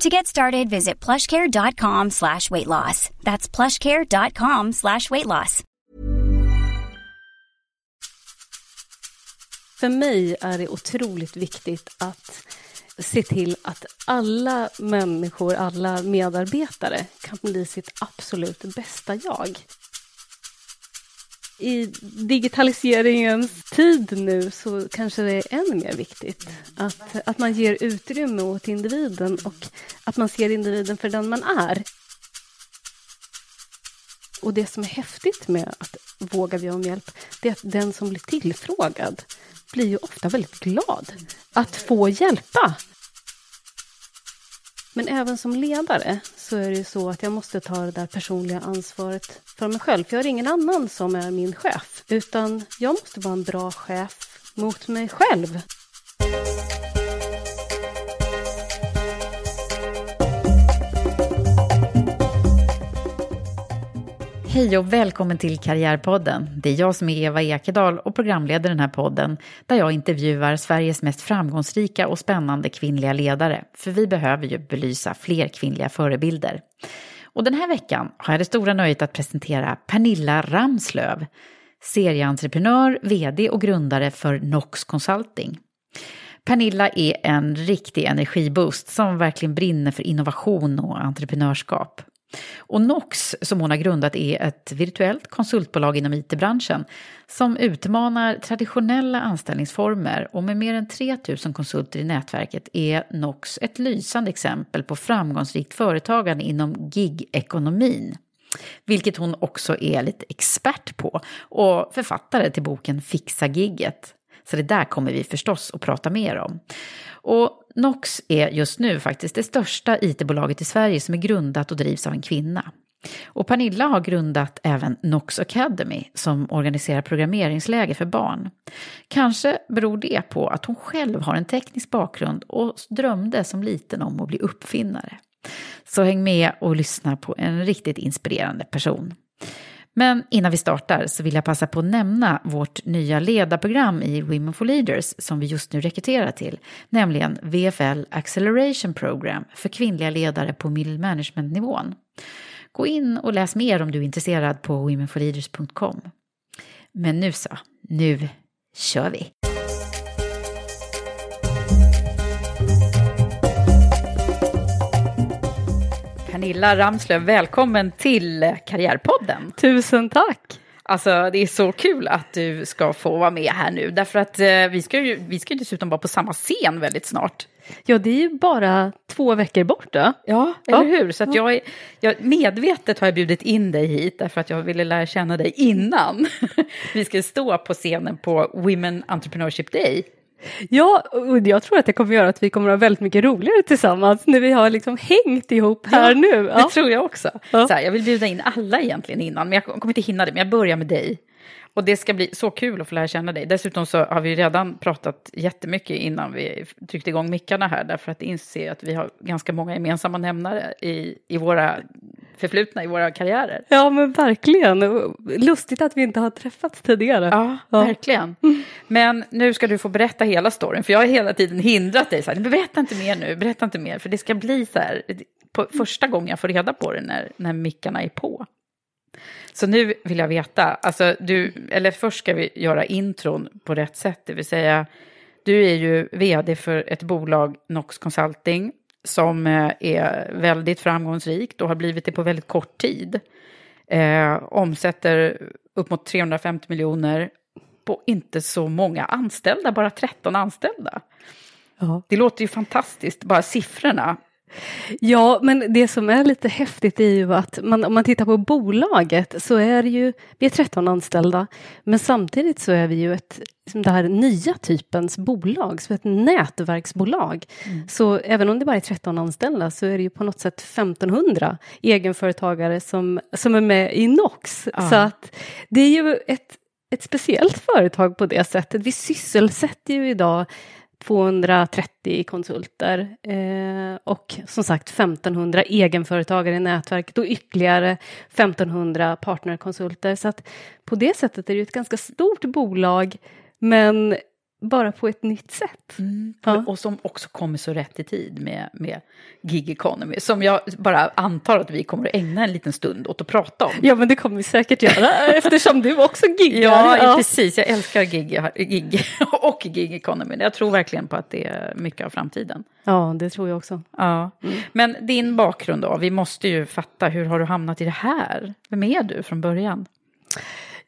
To get started, visit plushcare.com slash weight loss. That's plushcare.com slash weight loss. För mig är det otroligt viktigt att se till att alla människor, alla medarbetare kan bli sitt absolut bästa jag. I digitaliseringens tid nu så kanske det är än mer viktigt att, att man ger utrymme åt individen och att man ser individen för den man är. Och det som är häftigt med att våga be om hjälp, det är att den som blir tillfrågad blir ju ofta väldigt glad att få hjälpa. Men även som ledare så är det ju så att jag måste ta det där personliga ansvaret för mig själv. För jag har ingen annan som är min chef, utan jag måste vara en bra chef mot mig själv. Hej och välkommen till Karriärpodden. Det är jag som är Eva Ekedal och programleder den här podden där jag intervjuar Sveriges mest framgångsrika och spännande kvinnliga ledare. För vi behöver ju belysa fler kvinnliga förebilder. Och den här veckan har jag det stora nöjet att presentera Pernilla Ramslöv, serieentreprenör, vd och grundare för Nox Consulting. Pernilla är en riktig energiboost som verkligen brinner för innovation och entreprenörskap. Och Nox, som hon har grundat, är ett virtuellt konsultbolag inom it-branschen som utmanar traditionella anställningsformer och med mer än 3 000 konsulter i nätverket är Nox ett lysande exempel på framgångsrikt företagande inom gig-ekonomin. Vilket hon också är lite expert på och författare till boken Fixa gigget. Så det där kommer vi förstås att prata mer om. Och Nox är just nu faktiskt det största IT-bolaget i Sverige som är grundat och drivs av en kvinna. Och Pernilla har grundat även Nox Academy som organiserar programmeringsläger för barn. Kanske beror det på att hon själv har en teknisk bakgrund och drömde som liten om att bli uppfinnare. Så häng med och lyssna på en riktigt inspirerande person. Men innan vi startar så vill jag passa på att nämna vårt nya ledarprogram i Women for Leaders som vi just nu rekryterar till, nämligen VFL Acceleration Program för kvinnliga ledare på middle management-nivån. Gå in och läs mer om du är intresserad på womenforleaders.com. Men nu så, nu kör vi! Pernilla Ramslöv, välkommen till Karriärpodden. Tusen tack! Alltså det är så kul att du ska få vara med här nu, därför att eh, vi ska ju vi ska ju dessutom vara på samma scen väldigt snart. Ja, det är ju bara två veckor bort då. Ja, eller hur? Så att jag, är, jag medvetet har jag bjudit in dig hit därför att jag ville lära känna dig innan vi ska stå på scenen på Women Entrepreneurship Day. Ja, och jag tror att det kommer göra att vi kommer att ha väldigt mycket roligare tillsammans när vi har liksom hängt ihop här ja, nu. Ja. Det tror jag också. Ja. Så här, jag vill bjuda in alla egentligen innan, men jag kommer inte hinna det. Men jag börjar med dig. Och det ska bli så kul att få lära känna dig. Dessutom så har vi redan pratat jättemycket innan vi tryckte igång mickarna här, därför att inse att vi har ganska många gemensamma nämnare i, i våra förflutna, i våra karriärer. Ja, men verkligen. Lustigt att vi inte har träffats tidigare. Ja, ja. verkligen. Men nu ska du få berätta hela storyn, för jag har hela tiden hindrat dig. Så här, berätta inte mer nu, berätta inte mer, för det ska bli så här, på första gången jag får reda på det när, när mickarna är på. Så nu vill jag veta, alltså du, eller först ska vi göra intron på rätt sätt, det vill säga du är ju vd för ett bolag, Nox Consulting, som eh, är väldigt framgångsrikt och har blivit det på väldigt kort tid. Eh, omsätter upp mot 350 miljoner på inte så många anställda, bara 13 anställda. Ja. Det låter ju fantastiskt, bara siffrorna. Ja, men det som är lite häftigt är ju att man, om man tittar på bolaget så är det ju, vi är 13 anställda, men samtidigt så är vi ju ett, liksom det här nya typens bolag, så ett nätverksbolag. Mm. Så även om det bara är 13 anställda så är det ju på något sätt 1500 egenföretagare som, som är med i NOX. Ja. Så att det är ju ett, ett speciellt företag på det sättet. Vi sysselsätter ju idag 230 konsulter eh, och som sagt 1500 egenföretagare i nätverket och ytterligare 1500 partnerkonsulter. Så att på det sättet är det ett ganska stort bolag men bara på ett nytt sätt. Mm, ja. Och som också kommer så rätt i tid med, med gig economy, som jag bara antar att vi kommer att ägna en liten stund åt att prata om. Ja, men det kommer vi säkert göra eftersom du också giggar. Ja, ja, precis. Jag älskar gig, gig och gig economy. Jag tror verkligen på att det är mycket av framtiden. Ja, det tror jag också. Ja. Mm. Men din bakgrund då? Vi måste ju fatta, hur har du hamnat i det här? Vem är du från början?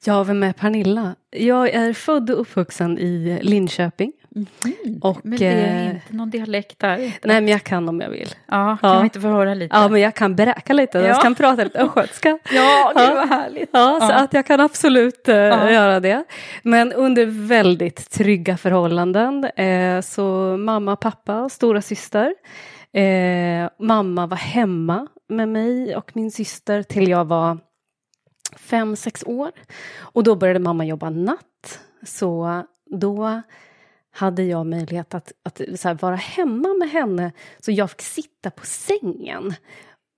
Ja, vem är Pernilla? Jag är född och uppvuxen i Linköping. Mm. Och, men det är eh, inte någon dialekt där? Nej, men jag kan om jag vill. Ja, kan ja. vi inte få höra lite? Ja, men jag kan beräka lite. Ja. Jag kan prata lite östgötska. ja, det var härligt. Ja, så att jag kan absolut ja. göra det. Men under väldigt trygga förhållanden. Eh, så mamma, pappa och stora syster. Eh, mamma var hemma med mig och min syster till jag var fem, sex år. Och då började mamma jobba natt. Så då hade jag möjlighet att, att här, vara hemma med henne så jag fick sitta på sängen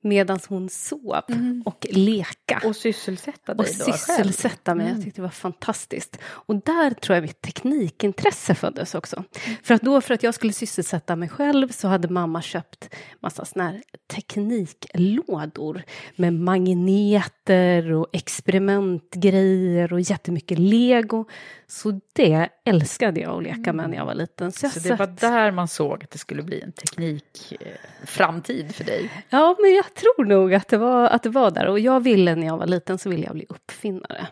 medan hon sov mm. och leka. Och sysselsätta dig och sysselsätta mig. Mm. Jag tyckte det var fantastiskt. Och där tror jag mitt teknikintresse föddes också. Mm. För att då, för att jag skulle sysselsätta mig själv så hade mamma köpt massa såna här tekniklådor med magneter och experimentgrejer och jättemycket lego. Så det älskade jag att leka med när jag var liten. Så, så det var där man såg att det skulle bli en teknikframtid eh, för dig? Ja, men jag tror nog att det, var, att det var där. Och jag ville när jag var liten så ville jag bli uppfinnare.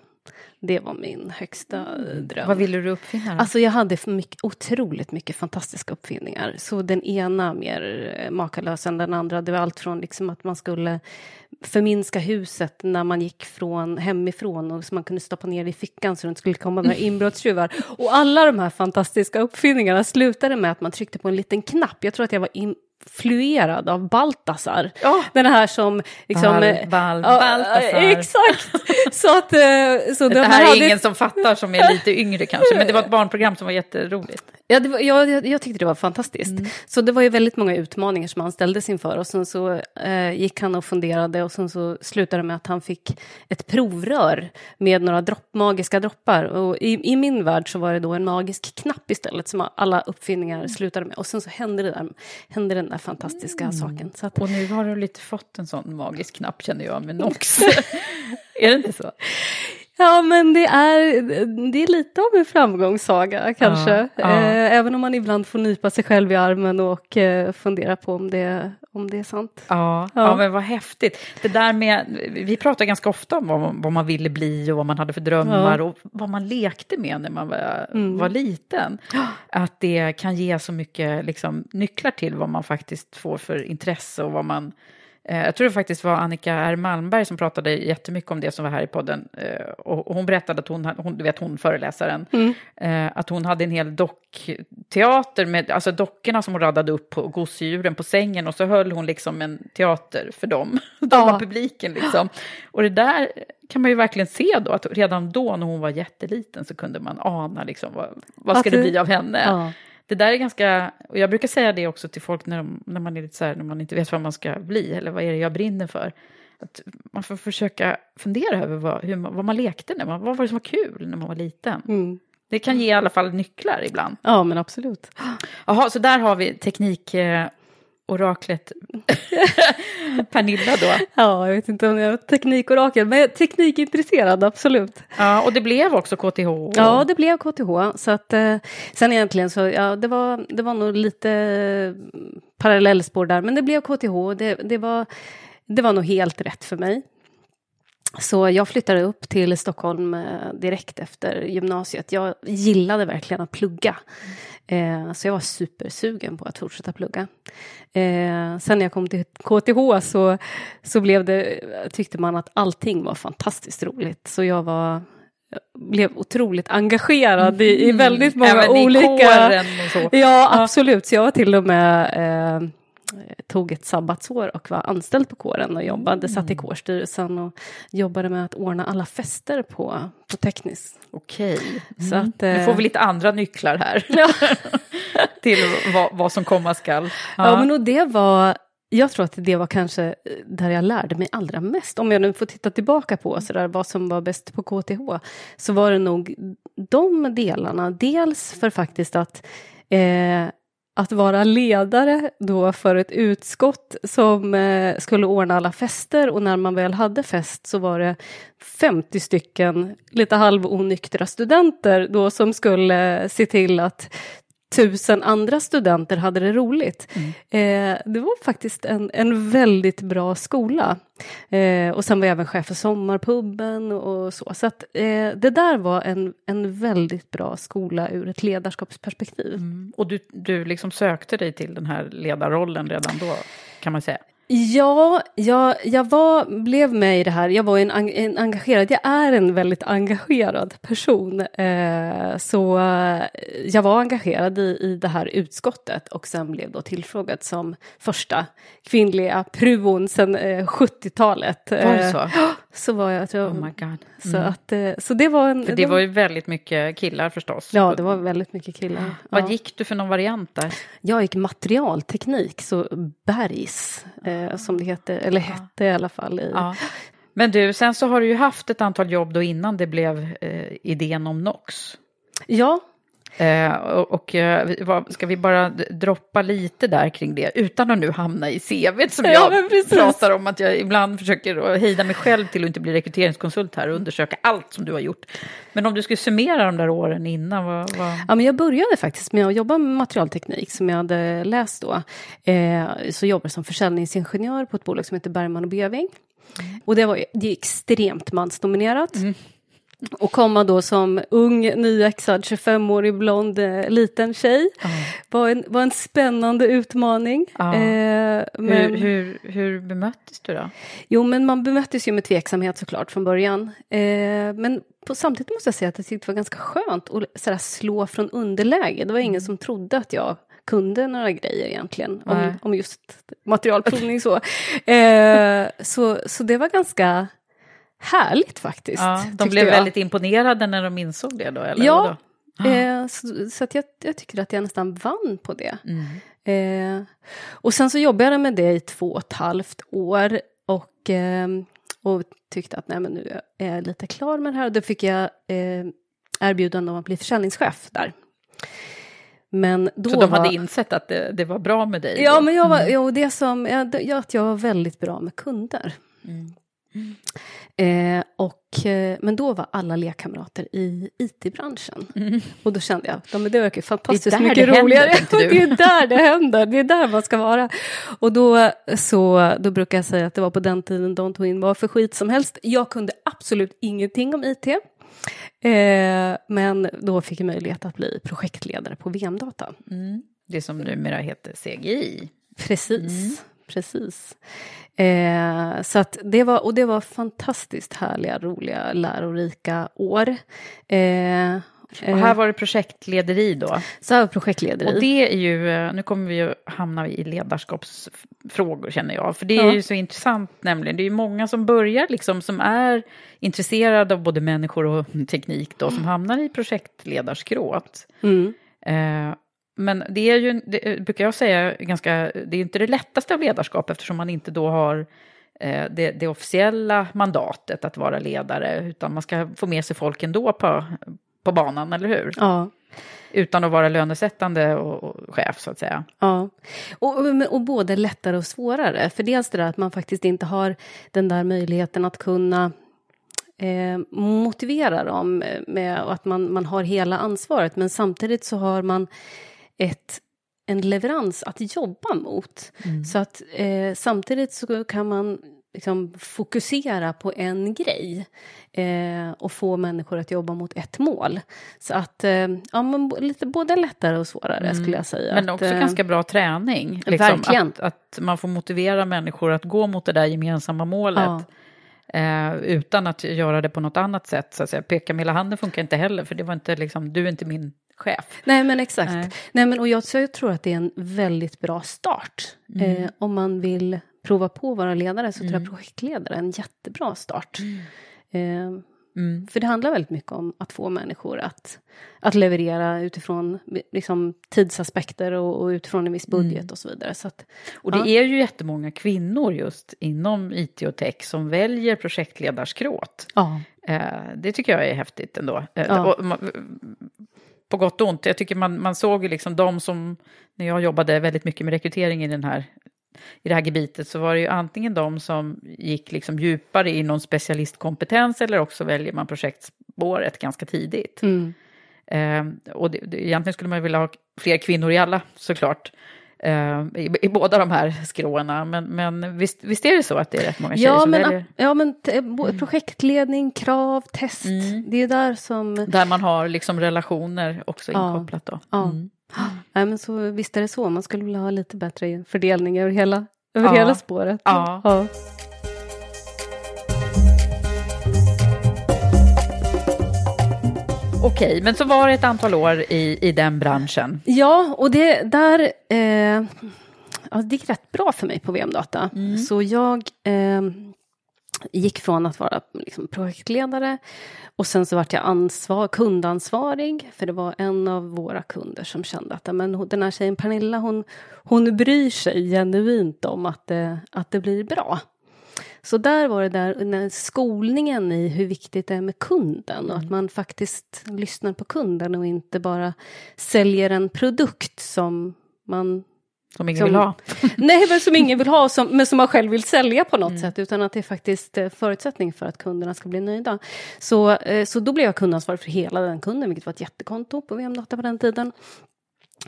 Det var min högsta mm. dröm. Vad ville du uppfinna? Då? Alltså jag hade mycket, otroligt mycket fantastiska uppfinningar. Så den ena mer eh, makalös än den andra. Det var allt från liksom att man skulle förminska huset när man gick från hemifrån och så man kunde stoppa ner det i fickan så det inte skulle komma några inbrottstjuvar. Och alla de här fantastiska uppfinningarna slutade med att man tryckte på en liten knapp. Jag tror att jag var in, fluerad av Baltasar. Oh. Den här som... Liksom, Bal, eh, bal, ja, Baltasar. Exakt! så att, eh, så det här är hade... ingen som fattar som är lite yngre kanske, men det var ett barnprogram som var jätteroligt. Ja, var, jag, jag, tyckte det var fantastiskt. Mm. Så det var ju väldigt många utmaningar som han ställdes inför och sen så eh, gick han och funderade och sen så slutade det med att han fick ett provrör med några dropp, magiska droppar. Och i, i, min värld så var det då en magisk knapp istället som alla uppfinningar slutade med. Och sen så hände, det där, hände den där fantastiska mm. saken. Så att, och nu har du lite fått en sån magisk knapp känner jag med Nox. är det inte så? Ja, men det är, det är lite av en framgångssaga kanske. Ja, ja. Eh, även om man ibland får nypa sig själv i armen och eh, fundera på om det, om det är sant. Ja, ja. ja, men vad häftigt. Det där med, vi pratar ganska ofta om vad man, vad man ville bli och vad man hade för drömmar och vad man lekte med när man var, mm. var liten. Att det kan ge så mycket liksom, nycklar till vad man faktiskt får för intresse och vad man jag tror det faktiskt var Annika R. Malmberg som pratade jättemycket om det som var här i podden. Eh, och hon berättade att hon, hon du vet hon föreläsaren, mm. Eh, att hon hade en hel dockteater med alltså dockorna som hon radade upp på gosedjuren på sängen och så höll hon liksom en teater för dem. De ja. var publiken liksom. Och det där kan man ju verkligen se då, att redan då när hon var jätteliten så kunde man ana liksom vad, vad ska det bli av henne. Ja det där är ganska, och jag brukar säga det också till folk när, de, när man är lite så här, när man inte vet vad man ska bli eller vad är det jag brinner för. Att man får försöka fundera över vad, hur vad man lekte när man, vad var det som var kul när man var liten. Mm. Det kan ge i alla fall nycklar ibland. Ja, men absolut. Jaha, så där har vi teknik, eh, oraklet Pernilla då. Ja, jag vet inte om jag är teknikorakel, men teknikintresserad, absolut. Ja, och det blev också KTH. Ja, det blev KTH. Så att, eh, sen egentligen så, ja, det var, det var nog lite parallellspår där, men det blev KTH. Det, det, var, det var nog helt rätt för mig. Så jag flyttade upp till Stockholm eh, direkt efter gymnasiet. Jag gillade verkligen att plugga. Eh, så jag var supersugen på att fortsätta plugga. Eh, sen när jag kom till KTH så, så blev det, tyckte man att allting var fantastiskt roligt. Så jag var blev otroligt engagerad i, i Mm. väldigt många i olika... kåren och så. Ja, absolut. Så jag var till och med eh, tog ett sabbatsår och var anställd på kåren och jobbade, satt i Mm. kårstyrelsen och jobbade med att ordna alla fester på, på tekniskt. Okej. Så att, Nu eh, får vi lite andra nycklar här Ja. till vad, vad som komma skall. Ja, men och det var, jag tror att det var kanske eh, där jag lärde mig allra mest. Om jag nu får titta tillbaka på så där, vad som var bäst på KTH, så var det nog de delarna. Dels för faktiskt att eh, att vara ledare då för ett utskott som eh, skulle ordna alla fester. Och när man väl hade fest så var det 50 stycken lite halvonyktra studenter då som skulle eh, se till att tusen andra studenter hade det roligt. Eh, det var faktiskt en, en väldigt bra skola. Eh, och sen var jag även chef för sommarpubben och så. Så att, eh, det där var en, en väldigt bra skola ur ett ledarskapsperspektiv. Mm. Och du, du liksom sökte dig till den här ledarrollen redan då, kan man säga. Ja, jag, jag var, blev med i det här. Jag var en, en engagerad, jag är en väldigt engagerad person. Eh, så eh, jag var engagerad i, i det här utskottet och sen blev då tillfrågad som första kvinnliga pruon sedan eh, 70-talet. Var det Eh, så? så var jag, tror jag. Oh my god. så, att, eh, så det var en... För det var ju väldigt mycket killar förstås. Ja, det var väldigt mycket killar. Vad Ja. gick du för någon variant där? Jag gick materialteknik, så bergs, eh, som det heter, eller hette i alla fall. I. Men du, sen så har du ju haft ett antal jobb då innan det blev eh, idén om NOx. ja Eh, och och eh, vad- ska vi bara droppa lite där kring det utan att nu hamna i CV som Ja, jag precis. pratar om att jag ibland försöker hejda mig själv till att inte bli rekryteringskonsult här och undersöka allt som du har gjort. Men om du skulle summera de där åren innan, vad... vad... Ja, men jag började faktiskt med att jobba med materialteknik som jag hade läst då. Eh, så jobbade jag som försäljningsingenjör på ett bolag som heter Bergman och Beving. Och det var det är extremt mansdominerat. Och komma då som ung, nyexad, 25-årig blond, eh, liten tjej var, en, var en spännande utmaning. Ja. Eh, men, Hur, hur, hur bemöttes du då? Jo, men man bemöttes ju med tveksamhet såklart från början. Eh, men på, samtidigt måste jag säga att jag tyckte det var ganska skönt att sådär, slå från underläge. Det var ingen som trodde att jag kunde några grejer egentligen om, om just materialprovning så. Eh, så. Så det var ganska härligt faktiskt. Ja, de blev jag. väldigt imponerade när de insåg det då? Eller Ja, vadå? Eh, så, så att jag, jag tycker att jag nästan vann på det. Mm. Eh, och sen så jobbade jag med det i två och ett halvt år och, eh, och tyckte att nej, men nu är jag lite klar med det här. Och då fick jag eh, erbjudande om att bli försäljningschef där. Men då Så de var... hade insett att det, det var bra med dig? Ja, då? men jag var, jo, det som, ja, det- att jag var väldigt bra med kunder. Eh, och, eh, men då var alla lekkamrater i IT-branschen. Och då kände jag, ja, men det verkar fantastiskt Mm. mycket det händer, roligare. du. det är där det händer, det är där man ska vara. Och då, så, då brukar jag säga att det var på den tiden Don't Win var för skit som helst. Jag kunde absolut ingenting om IT. Eh, men då fick jag möjlighet att bli projektledare på VM-data. Mm. Det som numera heter CGI. Precis, Mm. Precis. Eh, så det var, och det var fantastiskt härliga, roliga, lärorika år. Eh, Och här var det projektlederi då. så här var projektledare. Och det är ju, eh, nu kommer vi ju hamna i ledarskapsfrågor känner jag. För det är Ja. ju så intressant nämligen. Det är ju många som börjar liksom, som är intresserade av både människor och teknik då, som hamnar i projektledarskrået. Mm. Eh, men det är ju, det brukar jag säga, ganska, det är inte det lättaste av ledarskap eftersom man inte då har eh, det, det officiella mandatet att vara ledare, utan man ska få med sig folk ändå på, på banan, eller hur? Ja. utan att vara lönesättande och, och chef så att säga. Ja, och, och, och både lättare och svårare. För dels det där att man faktiskt inte har den där möjligheten att kunna eh, motivera dem med att man, man har hela ansvaret, men samtidigt så har man ett en leverans att jobba mot. Mm. Så att eh, samtidigt så kan man liksom fokusera på en grej eh, och få människor att jobba mot ett mål. Så att, eh, ja men lite både lättare och svårare mm. skulle jag säga. Men också eh, ganska bra träning. Liksom, verkligen. Att, att, man får motivera människor att gå mot det där gemensamma målet. Ja. Eh, utan att göra det på något annat sätt. Så att säga. Peka med hela handen funkar inte heller, för det var inte liksom, du är inte min chef. Nej, men exakt. Nej. Nej men, och jag, jag tror att det är en väldigt bra start. Mm. Eh, om man vill prova på att vara ledare så mm. tror jag mm. projektledare är en jättebra start. Mm. Eh, Mm. För det handlar väldigt mycket om att få människor att, att leverera utifrån liksom, tidsaspekter och, och utifrån en viss budget mm. och så vidare. Så att, och det ja. är ju jättemånga kvinnor just inom IT och tech som väljer projektledarskråt. Ja. Eh, det tycker jag är häftigt ändå. Eh, ja. och, på gott och ont. Jag tycker man, man såg ju liksom de som, när jag jobbade väldigt mycket med rekrytering i den här i det här gebitet så var det ju antingen de som gick liksom djupare i någon specialistkompetens eller också väljer man projektspåret ganska tidigt. Mm. Eh, och det, det, egentligen skulle man vilja ha fler kvinnor i alla såklart. Uh, i, i, båda de här skråna. Men, men visst, visst är det så att det är rätt många tjejer ja, som men, väljer? Ja, men mm. projektledning, krav, test. Mm. Det är där som... Där man har liksom relationer också ja. inkopplat då. Ja. Mm. Nej, men så, visst är det så. Man skulle vilja ha lite bättre fördelning över hela, över ja. hela spåret. Ja. Okej, men så var det ett antal år i, i den branschen. Ja, och det där... Eh, ja, det gick rätt bra för mig på VM-data. Mm. Så jag eh, gick från att vara liksom, projektledare och sen så vart jag ansvar, kundansvarig, för det var en av våra kunder som kände att men, den här tjejen Pernilla, hon, hon bryr sig genuint om att det, att det blir bra. Så där var det där skolningen i hur viktigt det är med kunden och att mm. man faktiskt lyssnar på kunden och inte bara säljer en produkt som man som ingen som, vill ha? nej, men som ingen vill ha, som, men som man själv vill sälja på något mm. sätt, utan att det är faktiskt eh, förutsättning för att kunderna ska bli nöjda. Så, eh, så då blev jag kundansvarig för hela den kunden, vilket var ett jättekonto på VM-data på den tiden.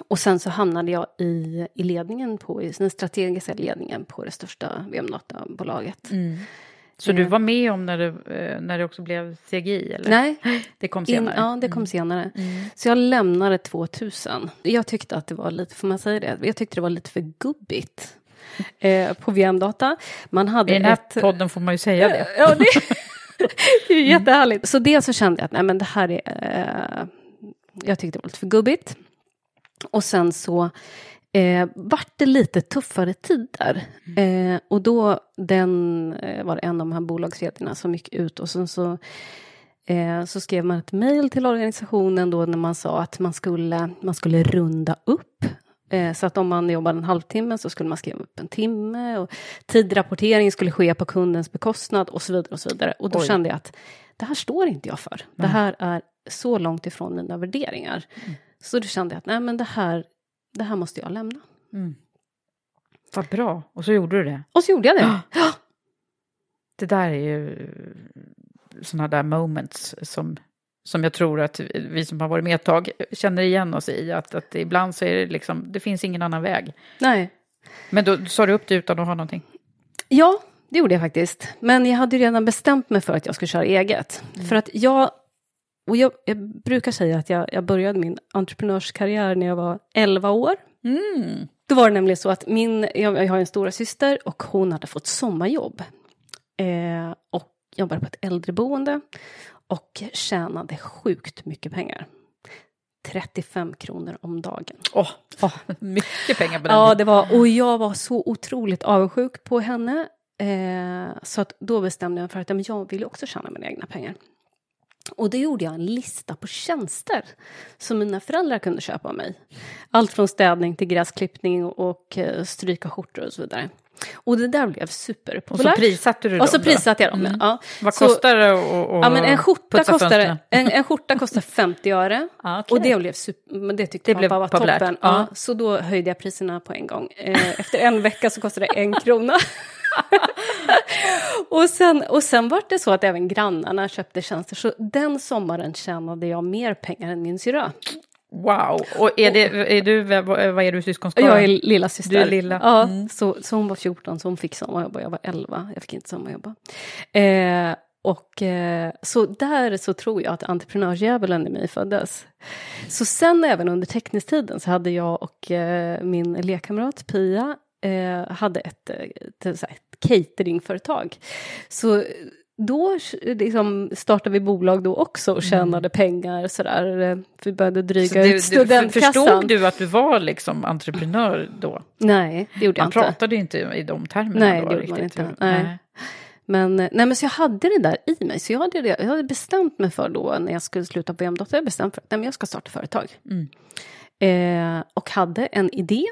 Och sen så hamnade jag i, i ledningen på, i den strategiska ledningen på det största VM-databolaget. Mm. Så du var med om när det, eh, när det också blev CGI? Eller? Nej. Det kom senare? In, ja, det kom mm. senare. Mm. Så jag lämnade 2000. Jag tyckte att det var lite, får man säga det? Jag tyckte det var lite för gubbigt. Eh, på VM-data. Man hade I den här ett, podden får man ju säga det. Ja, det, det är jättehärligt. Så dels så kände jag att nej, men det här är... Eh, jag tyckte det var lite för gubbigt. Och sen så eh, vart det lite tuffare tider. Mm. Eh, och då den, eh, var det en av de här bolagsvdarna som gick ut och sen så eh, så skrev man ett mejl till organisationen då när man sa att man skulle, man skulle runda upp. Eh, så att om man jobbade en halvtimme så skulle man skriva upp en timme och tidrapportering skulle ske på kundens bekostnad och så vidare. Och så vidare. Och då Oj. kände jag att det här står inte jag för. Det här är så långt ifrån mina värderingar. Mm. Så då kände jag att nej men det här, det här måste jag lämna. Mm. Vad bra, och så gjorde du det. Och så gjorde jag det. Ja. Det där är ju sådana där moments som, som jag tror att vi som har varit med ett tag känner igen oss i. Att, att ibland så är det liksom, det finns ingen annan väg. Nej. Men då sa du upp det utan att ha någonting? Ja, det gjorde jag faktiskt. Men jag hade redan bestämt mig för att jag skulle köra eget. Mm. För att jag och jag, jag, brukar säga att jag, jag började min entreprenörskarriär när jag var 11 år. Mm. Då var det nämligen så att min, jag, jag har en stora syster och hon hade fått sommarjobb. Eh, och jobbade på ett äldreboende och tjänade sjukt mycket pengar. 35 kronor om dagen. Åh, oh, oh. mycket pengar på den Ja, det var, och jag var så otroligt avundsjuk på henne. Eh, så att då bestämde jag mig för att jag ville också tjäna mina egna pengar. Och då gjorde jag en lista på tjänster som mina föräldrar kunde köpa av mig. Allt från städning till gräsklippning och eh, stryka skjortor och så vidare. Och det där blev superpopulärt. Och så prissatte du dem Och så prissatte jag dem, Mm. ja. Vad Så- kostar det att Ja, men en skjorta, kostar, en, en skjorta kostar 50 öre. Ja, okej. Och det blev super, men det tyckte Det pappa blev var populärt, toppen. ja. Ja. så då höjde jag priserna på en gång. Eh, efter en vecka så kostade det en krona. och, sen, och sen var det så att även grannarna köpte tjänster. Så den sommaren tjänade jag mer pengar än min syrra. Wow! Och är, det, är du, vad är du syskonskara? Jag är lilla syster. Du är lilla. Ja, Mm. så, så hon var 14, så hon fick sommarjobba. Jag var 11, jag fick inte sommarjobba. Eh, och eh, så där så tror jag att entreprenörsdjävulen i mig föddes. Så sen även under teckningstiden så hade jag och eh, min lekkamrat Pia eh, hade ett, eh, ett, ett cateringföretag. Så då liksom startade vi bolag då också och tjänade pengar sådär. eh, Vi började dryga ut studentkassan. förstod du att du var liksom entreprenör då? Nej, det gjorde jag Man inte. pratade ju inte i de termerna Nej, då det gjorde man riktigt. inte. Nej. Men, nej, men så jag hade det där i mig. Så jag hade, det, jag hade bestämt mig för då när jag skulle sluta på Hemdotter, jag bestämt för att nej, men jag ska starta företag. Mm. Eh, och hade en idé.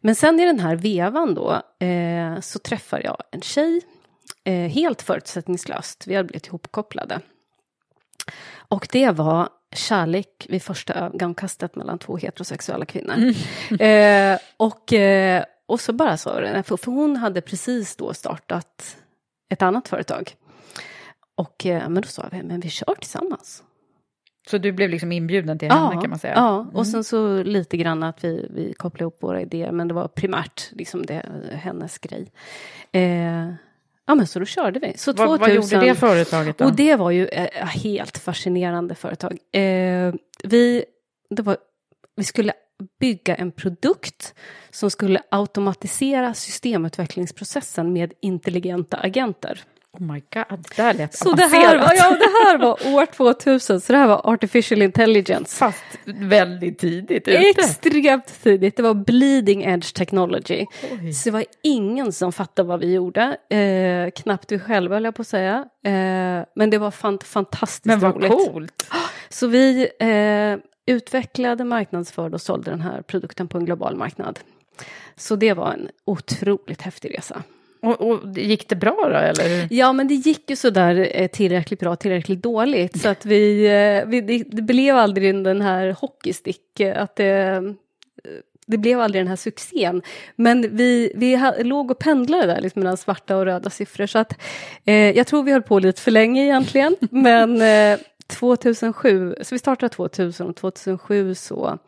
Men sen i den här vevan då eh, så träffar jag en tjej. Eh, helt förutsättningslöst. Vi hade blivit ihopkopplade. Och det var kärlek vid första ögonkastet mellan två heterosexuella kvinnor. Eh, och, eh, och så bara sa det, för, för hon hade precis då startat ett annat företag. Och, eh, men då sa vi, men vi kör tillsammans. Så du blev liksom inbjuden till henne kan man säga? Ja, Mm. och sen så lite grann att vi, vi kopplade ihop våra idéer, men det var primärt liksom det, hennes grej. Eh, ja, men så då körde vi. Så vad, 2000, vad gjorde det företaget då? och det var ju ett helt fascinerande företag. Eh, vi, det var, vi skulle bygga en produkt som skulle automatisera systemutvecklingsprocessen med intelligenta agenter. Oh my god, det där lät Så det här, var, ja, det här var år 2000, så det här var artificial intelligence. Fast väldigt tidigt ute. Extremt tidigt, det var bleeding edge technology. Oj. Så det var ingen som fattade vad vi gjorde, eh, knappt vi själva höll jag på att säga. Eh, men det var fant- fantastiskt Men vad roligt. coolt. Så vi eh, utvecklade, marknadsförde och sålde den här produkten på en global marknad. Så det var en otroligt häftig resa. Och, och gick det bra då eller? Ja, men det gick ju sådär eh, tillräckligt bra, tillräckligt dåligt. Så att vi, eh, vi det, det blev aldrig den här hockeystick, eh, att det, det blev aldrig den här succén. Men vi, vi ha, låg och pendlade där liksom mellan svarta och röda siffror. Så att eh, jag tror vi höll på lite för länge egentligen. Men eh, 2007, så vi startade 2000 och 2007 så,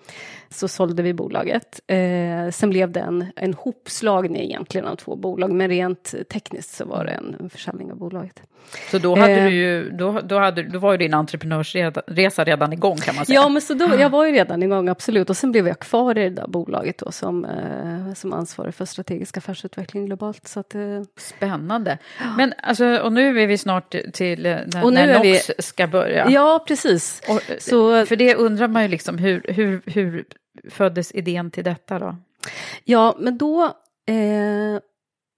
så sålde vi bolaget. Eh, sen blev det en, en hopslagning egentligen av två bolag, men rent tekniskt så var det en försäljning av bolaget. Så då, hade Eh. du ju, då, då, hade, då var ju din entreprenörsresa redan igång kan man säga. Ja, men så då, jag var ju redan igång, absolut. Och sen blev jag kvar i det där bolaget då som, eh, som ansvarig för strategisk affärsutveckling globalt. Så att, eh, Spännande. Men alltså, och nu är vi snart till eh, när, Och nu när är vi- NOx ska börja. ja, precis. Och, Så- För det undrar man ju liksom, hur, hur, hur föddes idén till detta då? Ja, men då... Eh,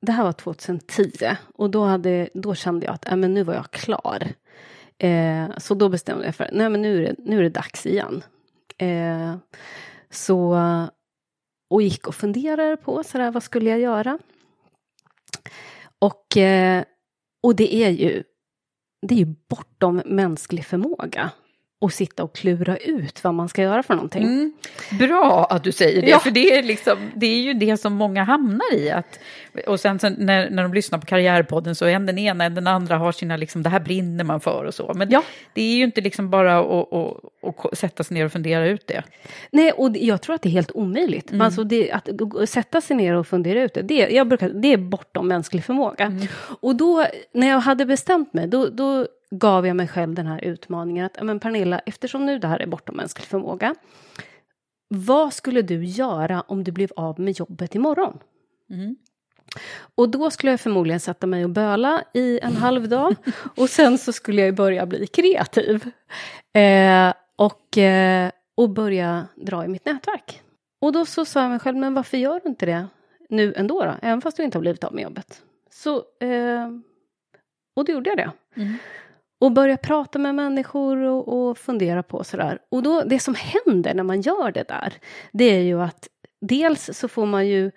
det här var 2010 och då, hade, då kände jag att äh, men nu var jag klar. Eh, så då bestämde jag för nej men nu är det, nu är det dags igen. Eh, så, och gick och funderade på så där, vad skulle jag göra? Och, eh, och det är ju det är ju bortom mänsklig förmåga att sitta och klura ut vad man ska göra för någonting. Mm. Bra att du säger det, Ja. för det är, liksom, det är ju det som många hamnar i. Att, och sen, sen när, när de lyssnar på Karriärpodden så en den ena än den andra har sina, liksom, det här brinner man för och så. Men Ja. det är ju inte liksom bara att, att, att sätta sig ner och fundera ut det. Nej, och jag tror att det är helt omöjligt. Mm. Alltså det, att sätta sig ner och fundera ut det, det, jag brukar, det är bortom mänsklig förmåga. Mm. Och då, när jag hade bestämt mig, då, då gav jag mig själv den här utmaningen att, "Ja, men Pernilla, eftersom nu det här är bortom mänsklig förmåga, vad skulle du göra om du blev av med jobbet imorgon? Mm. Och då skulle jag förmodligen sätta mig och böla i en halv dag och sen så skulle jag börja bli kreativ. Eh, och, eh, och börja dra i mitt nätverk. Och då så sa jag mig själv, men varför gör du inte det nu ändå då? Även fast du inte har blivit av med jobbet. Så, eh, och då gjorde jag det. Mm. Och börja prata med människor och, och fundera på sådär. Och då, det som händer när man gör det där, det är ju att dels så får man ju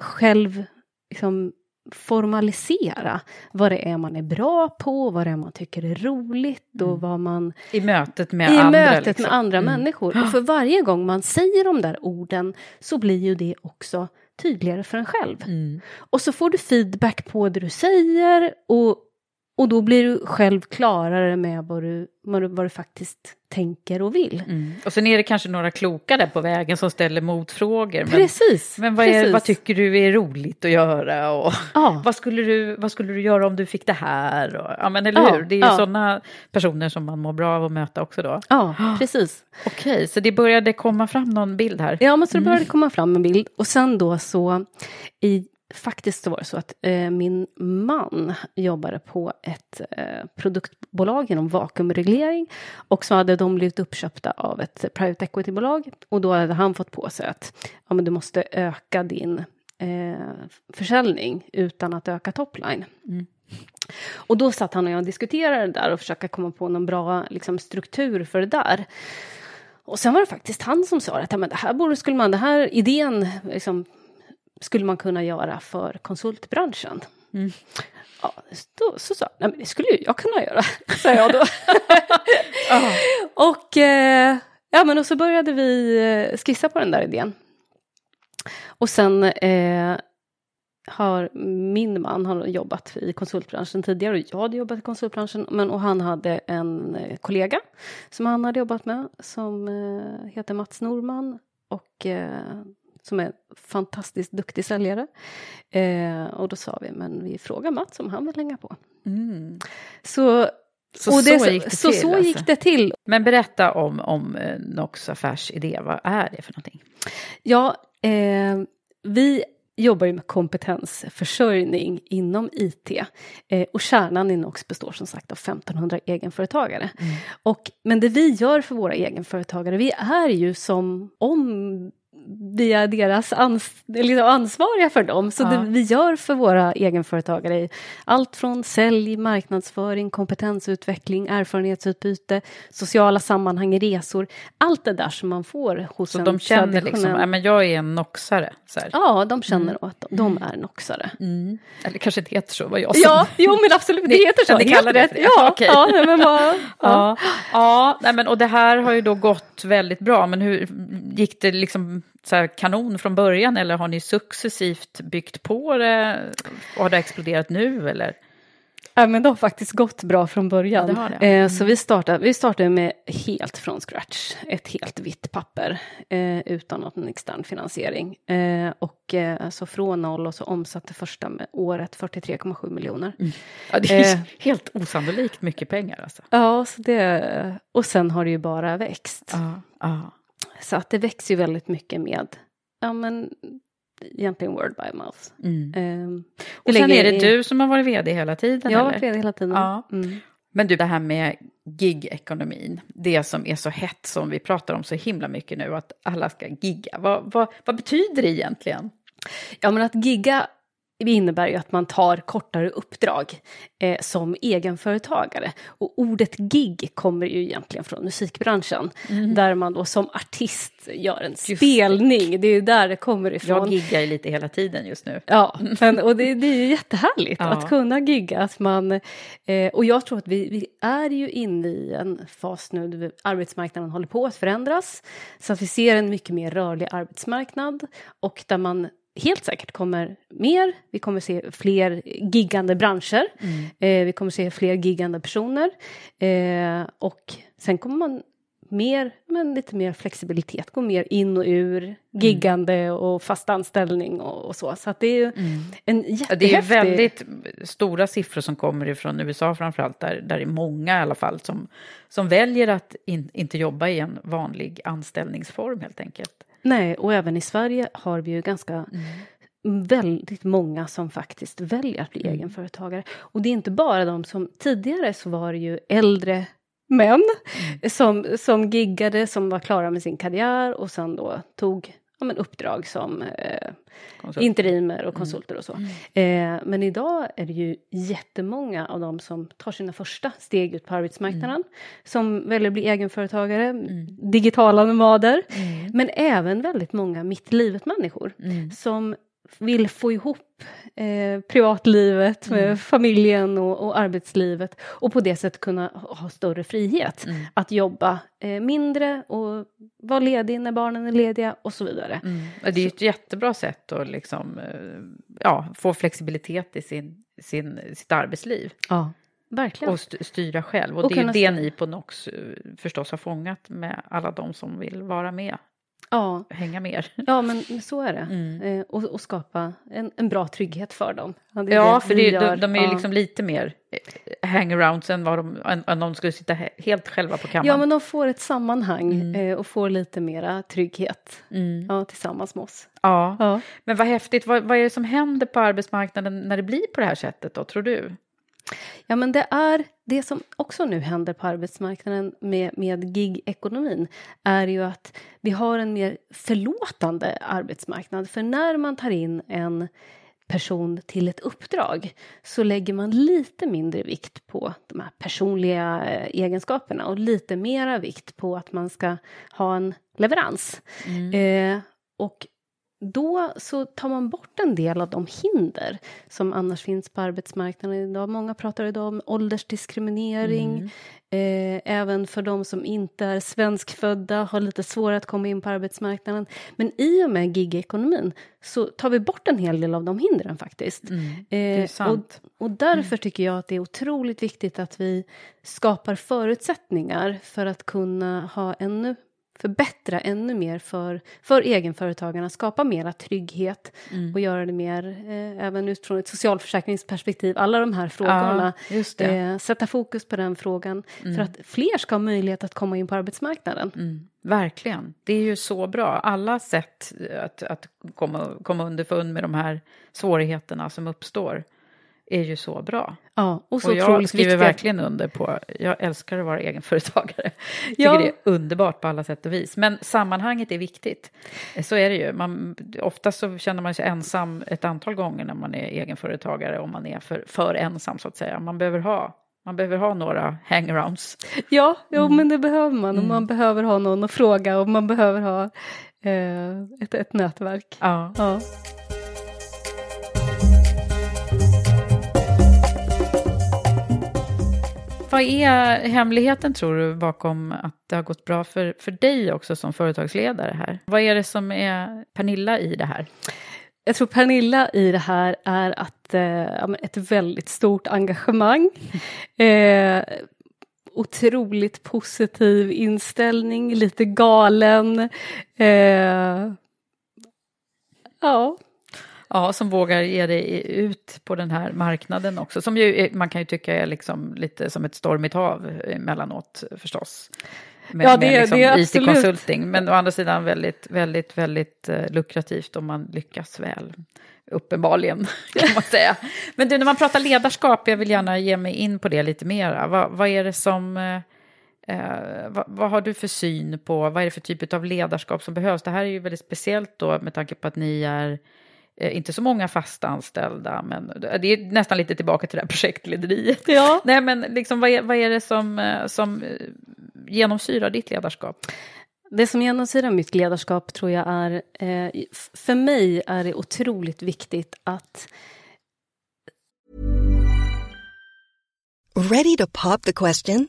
själv liksom, formalisera vad det är man är bra på, vad det är man tycker är roligt och Mm. vad man... I mötet med I andra. mötet liksom. med andra Mm. människor. Och för varje gång man säger de där orden så blir ju det också tydligare för en själv. Mm. Och så får du feedback på det du säger och, och då blir du själv klarare med vad du, vad du, vad du faktiskt tänker och vill. Mm. Och sen är det kanske några kloka där på vägen som ställer motfrågor. Precis! men vad, är, precis. vad tycker du är roligt att göra? Och Ja. vad, skulle du, vad skulle du göra om du fick det här? Och, ja, men eller Ja, hur? Det är ju ja. sådana personer som man mår bra av att möta också då. Ja, precis. Okej, så det började komma fram någon bild här? Ja, men så det började komma fram en bild. Och sen då så, i, faktiskt så var det så att eh, min man jobbade på ett eh, produktbolag inom vakuumreglering. Och så hade de blivit uppköpta av ett private equity-bolag. Och då hade han fått på sig att ja, men du måste öka din eh, försäljning utan att öka topline. Och då satt han och jag diskuterade det där och försöka komma på någon bra liksom, struktur för det där. Och sen var det faktiskt han som sa att ja, men det här borde, skulle man, den här idén liksom, skulle man kunna göra för konsultbranschen. Ja, då, så sa jag, nej men det skulle ju jag kunna göra, sa jag då. och, eh, ja, men och så började vi eh, skissa på den där idén. Och sen eh, har min man har jobbat i konsultbranschen tidigare och jag hade jobbat i konsultbranschen. Men, och han hade en eh, kollega som han hade jobbat med som eh, heter Mats Norman och eh, som är fantastiskt duktig säljare. Eh, och då sa vi, men vi frågar Mats om han vill hänga på. Mm. Så, Så, och det, så gick det så, till? så alltså. gick det till. Men berätta om, om eh, Nox affärsidé, vad är det för någonting? Ja, eh, vi jobbar ju med kompetensförsörjning inom IT. Eh, och kärnan i Nox består som sagt av 1500 egenföretagare. Och, men det vi gör för våra egenföretagare, vi är ju som om vi är deras ans liksom ansvariga för dem. Så Ja. det vi gör för våra egenföretagare är allt från sälj, marknadsföring, kompetensutveckling, erfarenhetsutbyte, sociala sammanhang, resor. Allt det där som man får hos Så en de känner liksom, traditionell- ja, men jag är en noxare. Ja, de känner då att de, är noxare. Mm. Eller kanske det heter så, var jag som... Ja, jo men absolut, det heter så. ni Helt kalla det rätt. för det? Ja, Okej. ja, nej, men vad, ja. Ja, ja nej, men, och det här har ju då gått väldigt bra, men hur gick det liksom så här kanon från början eller har ni successivt byggt på det och har det exploderat nu eller? Ja, men det har faktiskt gått bra från början. Ja, det det. Eh, så vi startade, vi startade med helt från scratch, ett helt vitt papper eh, utan någon extern finansiering. Eh, och så från noll och så omsatte första året 43,7 miljoner. Ja, det är Eh. helt osannolikt mycket pengar alltså. Ja, så det, och sen har det ju bara växt. Ja, ja. Så att det växer ju väldigt mycket med, ja men egentligen word by mouth. Mm. Eh, Och sen är det i- du som har varit vd hela tiden? Jag har varit ledig hela tiden. Ja. Mm. Men du, det här med gig-ekonomin, det som är så hett som vi pratar om så himla mycket nu, att alla ska gigga. Vad, vad, vad betyder det egentligen? Ja, men att gigga innebär ju att man tar kortare uppdrag eh, som egenföretagare. Och ordet gig kommer ju egentligen från musikbranschen. Där man då som artist gör en spelning. Det är ju där det kommer ifrån. Jag giggar ju lite hela tiden just nu. Ja, men, och det, det är ju jättehärligt Ja. att kunna gigga. Att man, eh, och jag tror att vi, vi är ju inne i en fas nu där arbetsmarknaden håller på att förändras. Så att vi ser en mycket mer rörlig arbetsmarknad och där man helt säkert kommer mer. Vi kommer se fler giggande branscher. Eh, vi kommer se fler giggande personer. Eh, och sen kommer man mer, men lite mer flexibilitet, gå mer in och ur, giggande och fast anställning och, och så. Så det är ju en Ja, jättehäftig... Det är väldigt stora siffror som kommer ifrån USA framförallt, där, där det är många i alla fall som, som väljer att in, inte jobba i en vanlig anställningsform helt enkelt. Nej, och även i Sverige har vi ju ganska väldigt många som faktiskt väljer att bli egenföretagare. Och det är inte bara de som tidigare så var det ju äldre män som, som giggade, som var klara med sin karriär och sen då tog ja, men uppdrag som eh, interimer och konsulter och så. Mm. Eh, men idag är det ju jättemånga av dem som tar sina första steg ut på arbetsmarknaden, mm. som väljer att bli egenföretagare, mm. digitala nomader, mm. men även väldigt många mitt livet-människor mm. som vill få ihop eh, privatlivet med mm. familjen och, och, arbetslivet och på det sättet kunna ha större frihet mm. att jobba eh, mindre och vara ledig när barnen är lediga och så vidare. Mm. Det är ju ett jättebra sätt att liksom, eh, ja, få flexibilitet i sin, sin, sitt arbetsliv. Ja. Verkligen. Och styra själv. Och, och det är det ni på NOX eh, förstås har fångat med alla de som vill vara med ja. hänga mer. Ja, men så är det. Mm. Eh, och, och, skapa en, en, bra trygghet för dem. Ja, ja för det, de, de, är ju ja. liksom lite mer eh, hangarounds än vad de, än, än de skulle sitta helt själva på kammaren. Ja, men de får ett sammanhang mm. eh, och får lite mera trygghet mm. ja, tillsammans med oss. Ja. ja. men vad häftigt. Vad, vad är det som händer på arbetsmarknaden när det blir på det här sättet då, tror du? Ja, men det är det som också nu händer på arbetsmarknaden med, med gig-ekonomin är ju att vi har en mer förlåtande arbetsmarknad. För när man tar in en person till ett uppdrag så lägger man lite mindre vikt på de här personliga eh, egenskaperna och lite mera vikt på att man ska ha en leverans. Mm. Eh, och då så tar man bort en del av de hinder som annars finns på arbetsmarknaden idag. Många pratar idag om åldersdiskriminering. Mm. Eh, även för de som inte är svenskfödda har lite svårare att komma in på arbetsmarknaden. Men i och med gigekonomin så tar vi bort en hel del av de hindren faktiskt. Mm. Eh, och, och, därför mm. tycker jag att det är otroligt viktigt att vi skapar förutsättningar för att kunna ha ännu förbättra ännu mer för, för egenföretagarna, skapa mera trygghet mm. och göra det mer, eh, även utifrån ett socialförsäkringsperspektiv, alla de här frågorna. Ja, eh, sätta fokus på den frågan mm. för att fler ska ha möjlighet att komma in på arbetsmarknaden. Mm. Verkligen, det är ju så bra. Alla sätt att, att komma, komma underfund med de här svårigheterna som uppstår är ju så bra. Ja, och, så och jag skriver viktiga. verkligen under på, jag älskar att vara egenföretagare. Jag tycker det är underbart på alla sätt och vis. Men sammanhanget är viktigt. Så är det ju. Man, ofta så känner man sig ensam ett antal gånger när man är egenföretagare, om man är för, för ensam så att säga. Man behöver ha man behöver ha några hangarounds. Ja, jo, mm. men det behöver man. Och man mm. behöver ha någon att fråga och man behöver ha eh, ett, ett nätverk. Ja. ja. Vad är hemligheten tror du bakom att det har gått bra för, för dig också som företagsledare här? Vad är det som är Pernilla i det här? Jag tror Pernilla i det här är att eh, ett väldigt stort engagemang. Eh, otroligt positiv inställning, lite galen. Eh, ja, Ja, som vågar ge dig ut på den här marknaden också. Som ju, man kan ju tycka är liksom lite som ett stormigt hav emellanåt förstås. Med, ja, det, med liksom det är absolut. IT-konsulting. Men å andra sidan väldigt, väldigt, väldigt uh, lukrativt om man lyckas väl. Uppenbarligen, kan man säga. Men du, när man pratar ledarskap, jag vill gärna ge mig in på det lite mera. Vad, vad är det som... Uh, vad, vad, har du för syn på, vad är det för typ av ledarskap som behövs? Det här är ju väldigt speciellt då med tanke på att ni är Eh, inte så många fasta anställda, men det är nästan lite tillbaka till det här projektlederiet. Ja. Nej, men liksom, vad, är, vad är det som, eh, som eh, genomsyrar ditt ledarskap? Det som genomsyrar mitt ledarskap tror jag är, för mig är det otroligt viktigt att Ready to pop the question?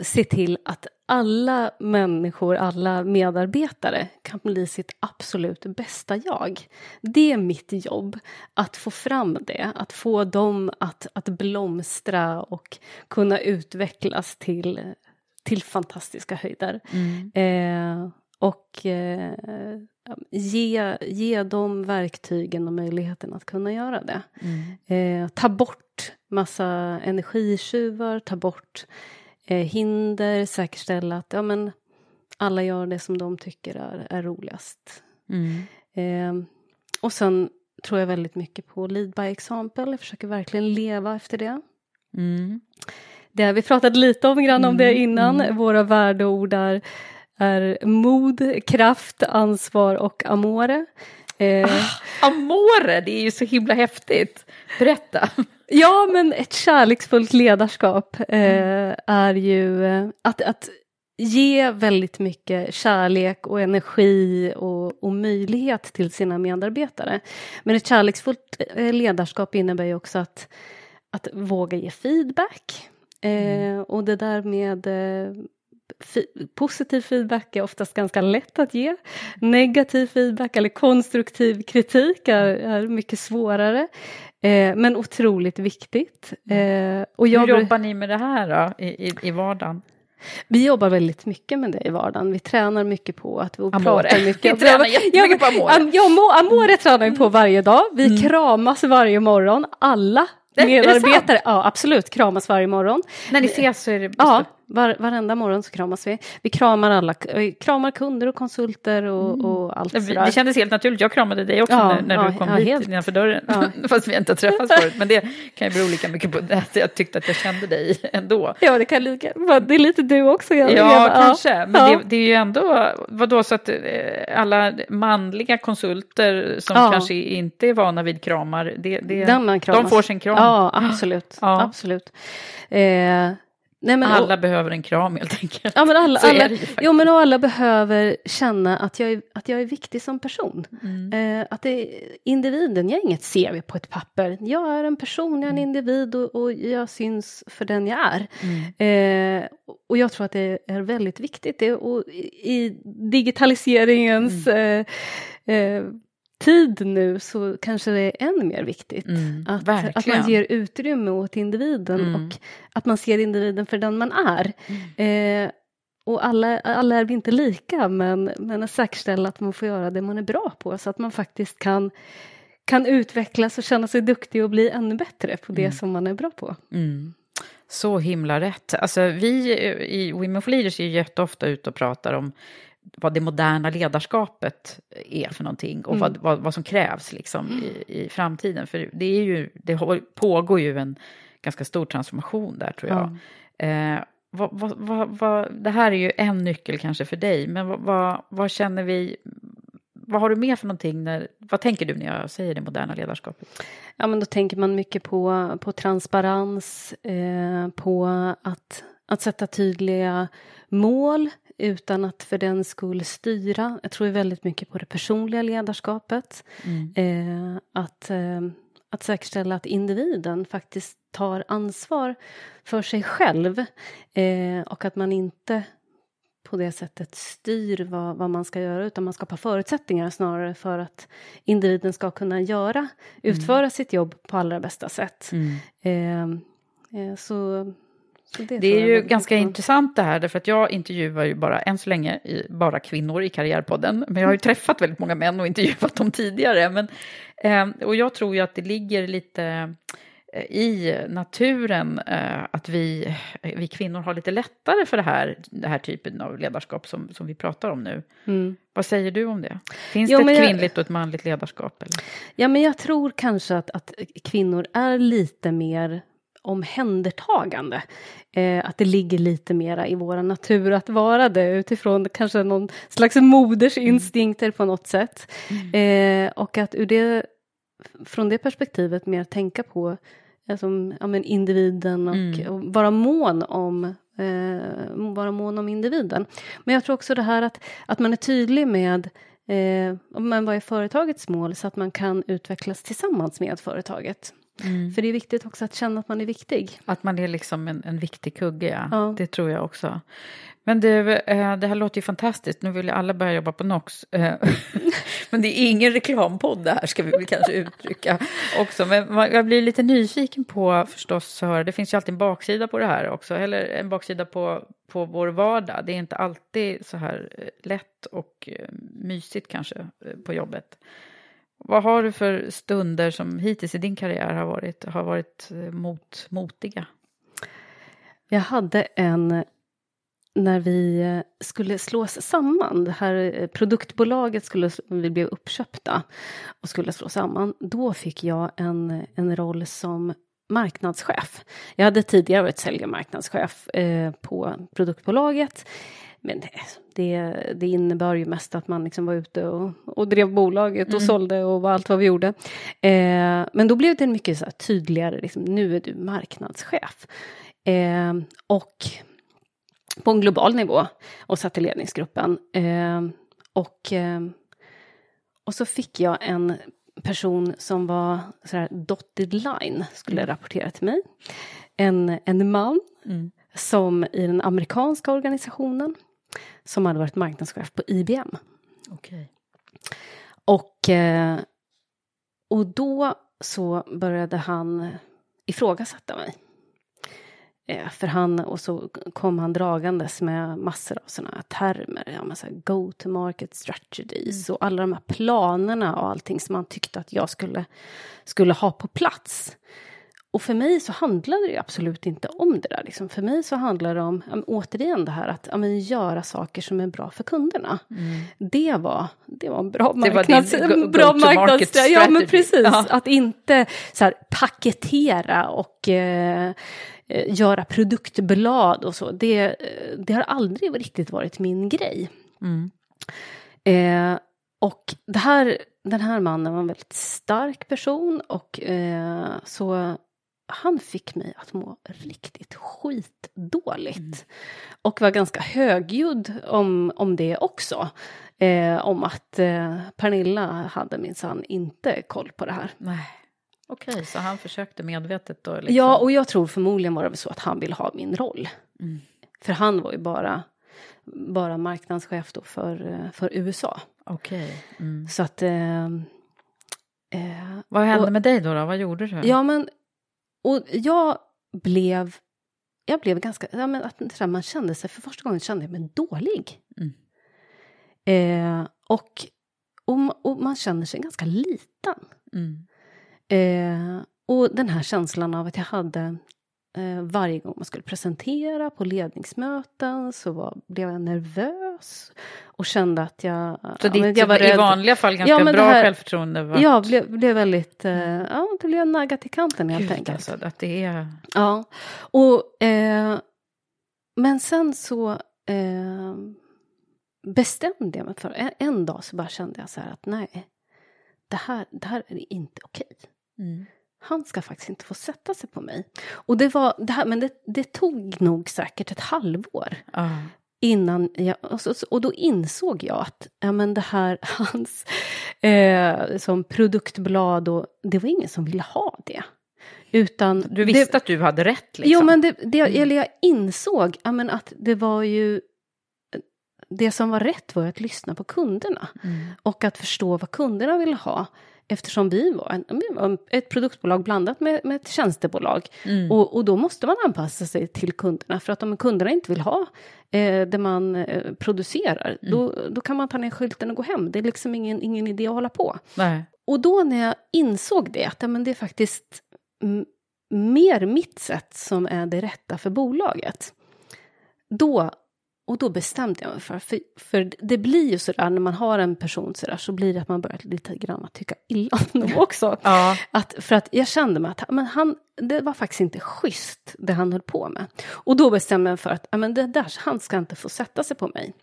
Se till att alla människor, alla medarbetare kan bli sitt absolut bästa jag. Det är mitt jobb, att få fram det, att få dem att, att blomstra och kunna utvecklas till, till fantastiska höjder. Mm. Eh, och eh, ge, ge dem verktygen och möjligheten att kunna göra det. Mm. Eh, ta bort massa energitjuvar, ta bort eh, hinder, säkerställa att ja, men, alla gör det som de tycker är, är roligast. Mm. Eh, och sen tror jag väldigt mycket på lead by example, jag försöker verkligen leva efter det. Mm. det vi pratade lite om, grann om det Mm, innan, mm. våra värdeord är, är mod, kraft, ansvar och amore. Eh, Amore, det är ju så himla häftigt. Berätta. Ja, men ett kärleksfullt ledarskap eh, är ju eh, att, att ge väldigt mycket kärlek och energi och, och möjlighet till sina medarbetare. Men ett kärleksfullt eh, ledarskap innebär ju också att, att våga ge feedback. Eh, och det där med eh, positiv feedback är oftast ganska lätt att ge. Negativ feedback eller konstruktiv kritik är, är mycket svårare. Eh, men otroligt viktigt. Eh, och jag, Hur jobbar ni med det här då, i, i, i vardagen? Vi jobbar väldigt mycket med det i vardagen. Vi tränar mycket på att vi Amore. pratar mycket. Vi tränar jättemycket på amore. Am, ja, mo- amore tränar vi på varje dag. Vi Mm. kramas varje morgon. Alla medarbetare, ja absolut, kramas varje morgon. När ni ses så är det... Ja, var, varenda morgon så kramas vi. Vi kramar alla, vi kramar kunder och konsulter och, och allt Mm. Det, sådär. det kändes helt naturligt. Jag kramade dig också Ja, när, när ja, du kom ja, hit helt. innanför dörren. Ja. Fast vi inte har träffats förut. Men det kan ju bero lika mycket på att jag tyckte att jag kände dig ändå. Ja, det kan lika, det är lite du också. Ja, Eva. kanske. Men Ja. det, det är ju ändå, vadå, så att eh, alla manliga konsulter som Ja. kanske inte är vana vid kramar, det, det, de får sin kram. Ja, absolut. Ja. absolut. Eh, nej, men, alla behöver en kram helt enkelt. Ja, men alla, alla, jo, men och alla behöver känna att jag är, att jag är viktig som person. Mm. Eh, att det individen, jag är inget CV på ett papper. Jag är en person, jag är en Mm. individ och, och jag syns för den jag är. Eh, och jag tror att det är väldigt viktigt. Det, och i i digitaliseringens Mm. eh, eh, tid nu så kanske det är än mer viktigt. Mm, att, att man ger utrymme åt individen Mm. och att man ser individen för den man är. Eh, och alla, alla är vi inte lika men, men att säkerställa att man får göra det man är bra på så att man faktiskt kan, kan utvecklas och känna sig duktig och bli ännu bättre på det Mm. som man är bra på. Mm. Så himla rätt. Alltså, vi i Women for Leaders är jätteofta ute och pratar om vad det moderna ledarskapet är för någonting och vad, Mm. vad, vad som krävs liksom i, i framtiden. För det, är ju, det pågår ju en ganska stor transformation där tror jag. Eh, vad, vad, vad, vad, det här är ju en nyckel kanske för dig, men vad, vad, vad känner vi, vad har du med för någonting? När, vad tänker du när jag säger det moderna ledarskapet? Ja, men då tänker man mycket på, på transparens, eh, på att, att sätta tydliga mål utan att för den skull styra. Jag tror väldigt mycket på det personliga ledarskapet. Mm. Eh, att, eh, att säkerställa att individen faktiskt tar ansvar för sig själv eh, och att man inte på det sättet styr vad, vad man ska göra utan man skapar förutsättningar snarare för att individen ska kunna göra, mm. utföra sitt jobb på allra bästa sätt. Mm. Eh, eh, så det, det är ju ganska bra. intressant det här, därför att jag intervjuar ju bara, än så länge, bara kvinnor i Karriärpodden. Men jag har ju träffat väldigt många män och intervjuat dem tidigare. Men, eh, och jag tror ju att det ligger lite Eh, i naturen eh, att vi, vi kvinnor har lite lättare för det här, det här typen av ledarskap som, som vi pratar om nu. Mm. Vad säger du om det? Finns jo, det ett kvinnligt jag, och ett manligt ledarskap? Eller? Ja, men jag tror kanske att, att kvinnor är lite mer omhändertagande. Eh, att det ligger lite mera i vår natur att vara det utifrån kanske någon slags modersinstinkter på något sätt. Mm. Eh, och att ur det, från det perspektivet mer tänka på alltså, ja, men individen och, mm. och vara mån om eh, vara mån om individen. Men jag tror också det här att, att man är tydlig med eh, men vad är företagets mål så att man kan utvecklas tillsammans med företaget. Mm. För det är viktigt också att känna att man är viktig. Att man är liksom en, en viktig kugge, ja. ja. Det tror jag också. Men du, eh, det här låter ju fantastiskt. Nu vill ju alla börja jobba på NOX. Eh, men det är ingen reklampodd det här, ska vi väl kanske uttrycka också. Men jag blir lite nyfiken på förstås höra, det finns ju alltid en baksida på det här också, eller en baksida på, på vår vardag. Det är inte alltid så här eh, lätt och mysigt kanske på jobbet. Vad har du för stunder som hittills i din karriär har varit, har varit eh, mot, motiga? Jag hade en när vi eh, skulle slås samman, det här eh, produktbolaget skulle, vi blev uppköpta och skulle slås samman, då fick jag en, en roll som marknadschef. Jag hade tidigare varit sälj och marknadschef eh, på produktbolaget. Men det, det, det innebar ju mest att man liksom var ute och, och drev bolaget och mm. sålde och allt vad vi gjorde. Eh, men då blev det mycket så tydligare, liksom, nu är du marknadschef. Eh, och på en global nivå och satt i ledningsgruppen. Eh, och, eh, och så fick jag en person som var så här dotted line, skulle mm. rapportera till mig. En, en man mm. som i den amerikanska organisationen som hade varit marknadschef på IBM. Okay. Och, eh, och då så började han ifrågasätta mig. Eh, för han, och så kom han dragandes med massor av sådana termer, ja, så go to market strategies mm. och alla de här planerna och allting som han tyckte att jag skulle, skulle ha på plats. Och för mig så handlade det absolut inte om det där. Liksom. För mig så handlar det om, återigen det här att ja, men, göra saker som är bra för kunderna. Mm. Det, var, det var en bra marknads... Det var din bra marknads Ja, men precis. Ja. Att inte så här, paketera och eh, eh, göra produktblad och så. Det, det har aldrig riktigt varit min grej. Mm. Eh, och det här, den här mannen var en väldigt stark person och eh, så han fick mig att må riktigt skitdåligt. Mm. Och var ganska högljudd om, om det också. Eh, om att eh, Pernilla hade minsann inte koll på det här. Nej. Okej, okay, så han försökte medvetet då? Liksom. Ja, och jag tror förmodligen var det så att han ville ha min roll. Mm. För han var ju bara, bara marknadschef då för, för USA. Okej. Okay. Mm. Så att... Eh, eh, Vad hände och, med dig då, då? Vad gjorde du? Ja, men... Och jag blev... Jag blev ganska... Ja, men att, man kände sig... För första gången kände jag mig dålig. Mm. Eh, och, och, och, man känner sig ganska liten. Mm. Eh, och den här känslan av att jag hade eh, varje gång man skulle presentera på ledningsmöten så var, blev jag nervös och kände att jag... Så ditt, ja, jag var i vanliga fall ganska ja, bra här, självförtroende? Var... Ja, blev, blev väldigt... Eh, mm. ja, det blev naggat i kanten helt Gud, enkelt. Alltså, att det är... Ja, och... Eh, men sen så eh, bestämde jag mig för, en, en, dag så bara kände jag så här att nej, det här, det här är inte okej. Mm. Han ska faktiskt inte få sätta sig på mig. Och det var det här, men det, det tog nog säkert ett halvår. Uh. Innan jag, och, då insåg jag att ja, men det här, hans eh, som produktblad, och, det var ingen som ville ha det. Utan du visste det, att du hade rätt? Liksom. Jo, men det, det, mm. eller jag insåg ja, men att det var ju... Det som var rätt var att lyssna på kunderna. Mm. Och att förstå vad kunderna ville ha. Eftersom vi var, en, ett produktbolag blandat med, med ett tjänstebolag. Mm. Och, och, då måste man anpassa sig till kunderna. För att om kunderna inte vill ha eh, det man eh, producerar, mm. då, då kan man ta ner skylten och gå hem. Det är liksom ingen, ingen idé att hålla på. Nej. Och då när jag insåg det, att ja, men det är faktiskt mer mitt sätt som är det rätta för bolaget. Då, och då bestämde jag mig för, för, för det blir ju sådär när man har en person sådär så blir det att man börjar lite grann tycka illa om dem också. Ja. Att, för att jag kände mig att men han, det var faktiskt inte schysst det han höll på med. Och då bestämde jag mig för att men det där, han ska inte få sätta sig på mig.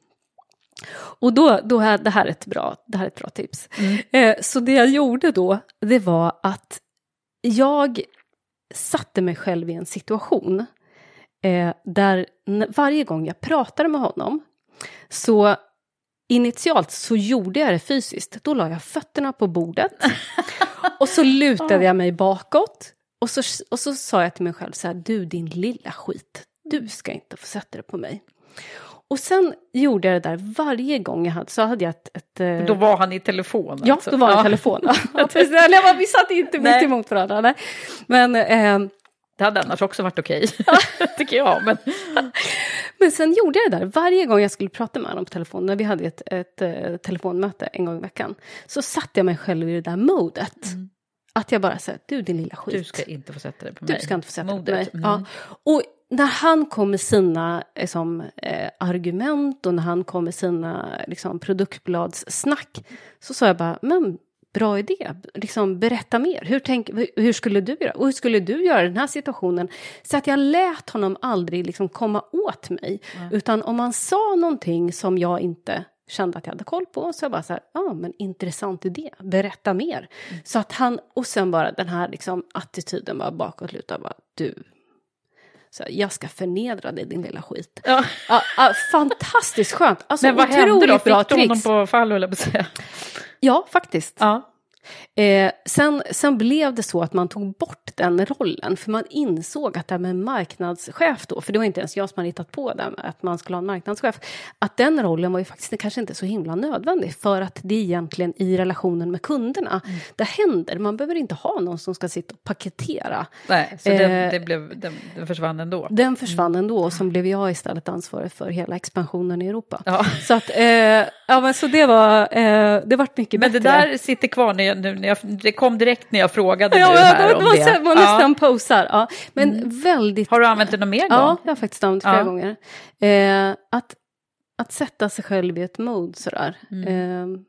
Och då, då här, det, här är ett bra, det här är ett bra tips. Mm. Eh, så det jag gjorde då, det var att jag satte mig själv i en situation eh, där varje gång jag pratade med honom så initialt så gjorde jag det fysiskt. Då la jag fötterna på bordet och så lutade jag mig bakåt och så, och så sa jag till mig själv så här, du din lilla skit, du ska inte få sätta dig på mig. Och sen gjorde jag det där varje gång jag hade, så hade jag ett... ett eh, då var han i telefon? Ja, alltså. då var han i telefon. ja, Eller, vi satt inte mitt emot varandra. Nej. Men... Eh, det hade annars också varit okej, tycker jag. Men... men sen gjorde jag det där varje gång jag skulle prata med honom på telefon, när vi hade ett, ett, ett uh, telefonmöte en gång i veckan, så satte jag mig själv i det där modet. Mm. Att jag bara sa, du din lilla skit. Du ska inte få sätta dig på mig. Du ska inte få sätta dig på mig. Mm. Ja. Och när han kom med sina liksom, eh, argument och när han kom med sina liksom, produktbladssnack så sa jag bara, men bra idé, liksom, berätta mer. Hur, tänk, hur skulle du göra? Och hur skulle du göra i den här situationen? Så att jag lät honom aldrig liksom, komma åt mig. Mm. Utan om han sa någonting som jag inte kände att jag hade koll på, så jag bara så här, ja ah, men intressant idé, berätta mer. Mm. Så att han, och sen bara den här liksom, attityden var bakåtlutad, bara du, så jag ska förnedra dig din lilla skit. Ja. Ja, ja, fantastiskt skönt. Alltså, Men vad hände då? Fick du honom på fall, höll jag på att säga? Ja, faktiskt. Ja. Eh, sen, sen blev det så att man tog bort den rollen, för man insåg att det här med marknadschef då, för det var inte ens jag som hade hittat på det, att man skulle ha en marknadschef, att den rollen var ju faktiskt kanske inte så himla nödvändig, för att det är egentligen i relationen med kunderna mm. det händer. Man behöver inte ha någon som ska sitta och paketera. Nej, så eh, den, det blev, den, den, försvann ändå? Den försvann mm. ändå, och sen blev jag istället ansvarig för hela expansionen i Europa. Ja. Så att, eh, ja men så det var, eh, det vart mycket men bättre. Men det där sitter kvar när jag, det kom direkt när jag frågade ja, nu här det, om det. Man nästan ja. posar. Ja. Men mm. väldigt... Har du använt det någon mer gång? Ja, jag har faktiskt använt det flera gånger. Eh, att, att sätta sig själv i ett mode sådär. Mm. Eh,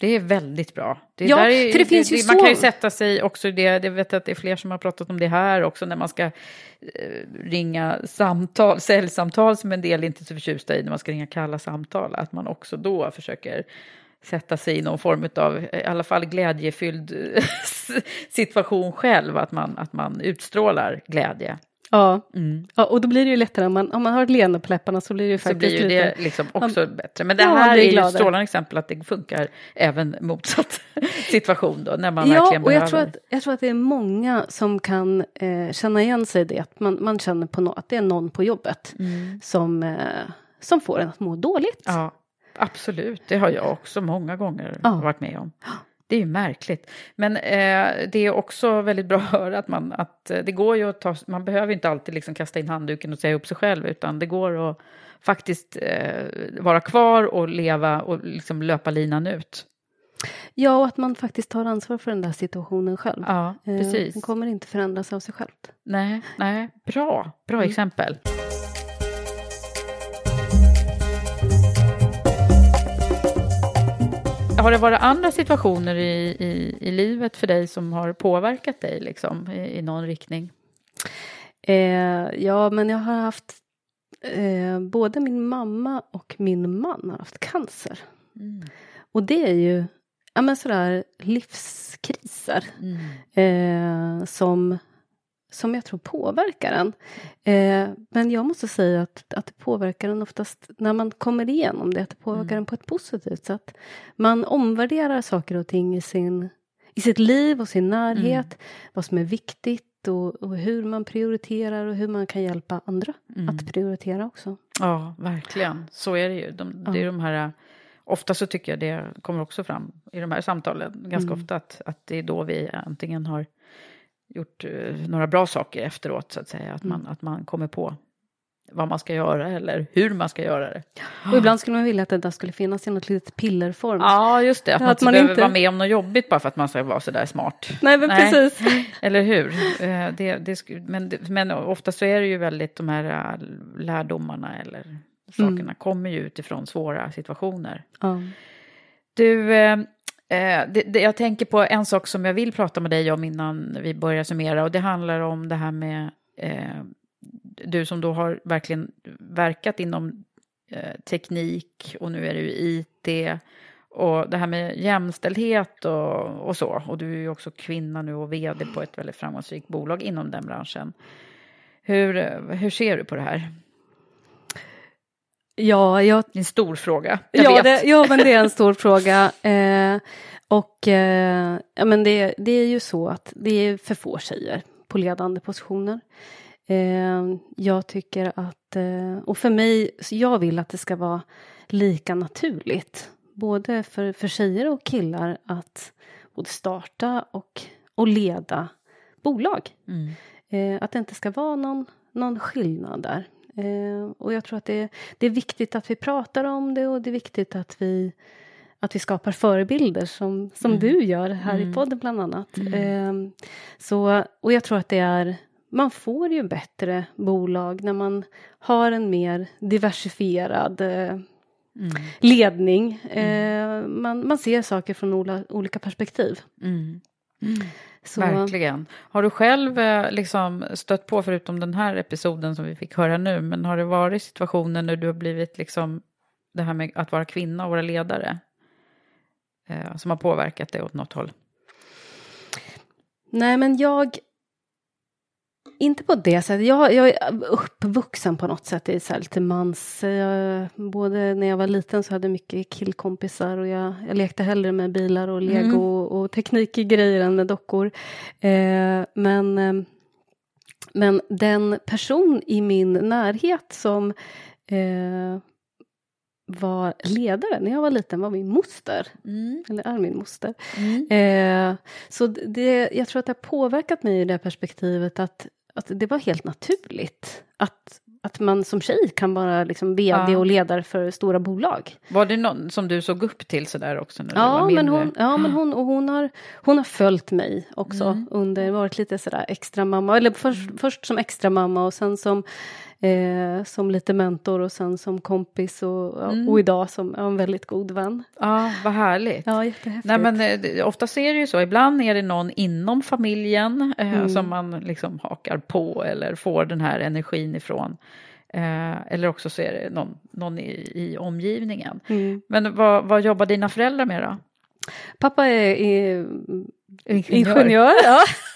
det är väldigt bra. Det ja, är, för det finns det, ju Man så... kan ju sätta sig också i det, jag vet att det är fler som har pratat om det här också, när man ska eh, ringa samtal, säljsamtal som en del inte är så förtjusta i, när man ska ringa kalla samtal, att man också då försöker sätta sig i någon form av, i alla fall glädjefylld situation själv, att man, att man utstrålar glädje. Ja. Mm. ja, och då blir det ju lättare, om man, om man har ett leende på läpparna så blir det ju faktiskt så blir ju det liksom också man, bättre. Men det här är ju ett strålande exempel att det funkar även motsatt situation då, när man ja, verkligen och behöver. Jag tror, att, jag tror att det är många som kan eh, känna igen sig i det, att man, man känner på no, att det är någon på jobbet mm. som, eh, som får en att må dåligt. Ja. Absolut, det har jag också många gånger ja. varit med om. Det är ju märkligt. Men eh, det är också väldigt bra att höra att, man, att eh, det går ju att ta, man behöver inte alltid liksom kasta in handduken och säga upp sig själv, utan det går att faktiskt eh, vara kvar och leva och liksom löpa linan ut. Ja, och att man faktiskt tar ansvar för den där situationen själv. Ja, eh, precis. Den kommer inte förändras av sig självt. Nej, nej. bra, bra mm. exempel. Har det varit andra situationer i, i, i livet för dig som har påverkat dig liksom, i, i någon riktning? Eh, ja, men jag har haft eh, både min mamma och min man har haft cancer. Och det är ju ja, men sådär livskriser eh, som, som jag tror påverkar en. Eh, men jag måste säga att, att det påverkar en oftast när man kommer igenom det, att det påverkar en på ett positivt sätt. Man omvärderar saker och ting i, sin, i sitt liv och sin närhet, vad som är viktigt och, och hur man prioriterar och hur man kan hjälpa andra att prioritera också. Ja, verkligen. Så är det ju. De, det är de här, ofta så tycker jag det kommer också fram i de här samtalen, ganska Mm. ofta, att, att det är då vi antingen har gjort eh, några bra saker efteråt, så att säga. Att, man, att man kommer på vad man ska göra eller hur man ska göra det. Och ibland skulle man vilja att det där skulle finnas i något litet pillerform. Ja, just det. Att man Att inte man behöver inte- vara med om något jobbigt bara för att man ska vara så där smart. Nej, men precis. Eller hur? Eh, Det, det, men, men ofta så är det ju väldigt de här eh, lärdomarna eller sakerna Mm. kommer ju utifrån svåra situationer. Ja. Du, eh, det, det, jag tänker på en sak som jag vill prata med dig om innan vi börjar summera och det handlar om det här med eh, du som då har verkligen verkat inom eh, teknik och nu är du IT och det här med jämställdhet och, och så. Och du är ju också kvinna nu och vd på ett väldigt framgångsrikt bolag inom den branschen. Hur, hur ser du på det här? Ja, jag, Det är en stor fråga. Jag ja, det, ja, men det är en stor fråga. Eh, och eh, ja, men det, det är ju så att det är för få tjejer på ledande positioner. Eh, jag tycker att, eh, och för mig, jag vill att det ska vara lika naturligt. Både för, för tjejer och killar att både starta och, och leda bolag. Mm. Eh, att det inte ska vara någon, någon skillnad där. Eh, och jag tror att det, det är viktigt att vi pratar om det och det är viktigt att vi, att vi skapar förebilder som, som du gör här i podden bland annat. Eh, så, och jag tror att det är, man får ju bättre bolag när man har en mer diversifierad eh, ledning. Eh, man, man ser saker från ola, olika perspektiv. Mm. Så, Verkligen. Har du själv eh, liksom stött på, förutom den här episoden som vi fick höra nu, men har det varit situationer när du har blivit liksom det här med att vara kvinna och vara ledare? Eh, som har påverkat dig åt något håll? Nej, men jag... Inte på det sättet. Jag, jag är uppvuxen på något sätt i så lite mans... Jag, både när jag var liten så hade jag mycket killkompisar och jag, jag lekte hellre med bilar och lego och, och teknikgrejer än med dockor. Eh, men, eh, men den person i min närhet som eh, var ledare när jag var liten var min moster. Eller är min moster. Eh, så det, jag tror att det har påverkat mig i det perspektivet att, att det var helt naturligt att, att man som tjej kan vara liksom vd Ja. och ledare för stora bolag. Var det någon som du såg upp till sådär också? När du Ja, var men hon, ja, men hon, och hon, har, hon har följt mig också Mm. under, varit lite sådär extra mamma, eller först, först som extra mamma och sen som, eh, som lite mentor och sen som kompis och, Mm. och idag som en väldigt god vän. Ja, vad härligt. Ja. Nej, men eh, oftast är det ju så. Ibland är det någon inom familjen eh, Mm. som man liksom hakar på eller får den här energin ifrån. Eh, eller också så är det någon, någon i, i omgivningen. Mm. Men vad, vad jobbar dina föräldrar med då? Pappa är, är Ingenjör. ingenjör. ja.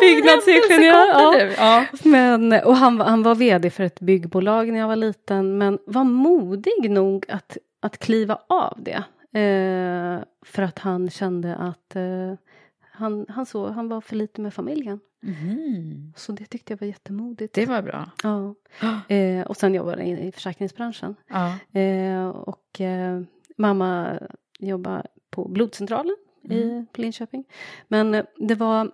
Byggnadsingenjör. Ja. Ja. Men, och han, var- han var vd för ett byggbolag när jag var liten, men var modig nog att, att kliva av det. Eh, för att han kände att eh, han, han, så, han var för lite med familjen. Mhm. Så det tyckte jag var jättemodigt. Det var bra. Ja. Eh, och sen jobbade jag i, i försäkringsbranschen. Ja. Eh, och eh, mamma jobbar på blodcentralen i Mm. på Linköping. Men det var,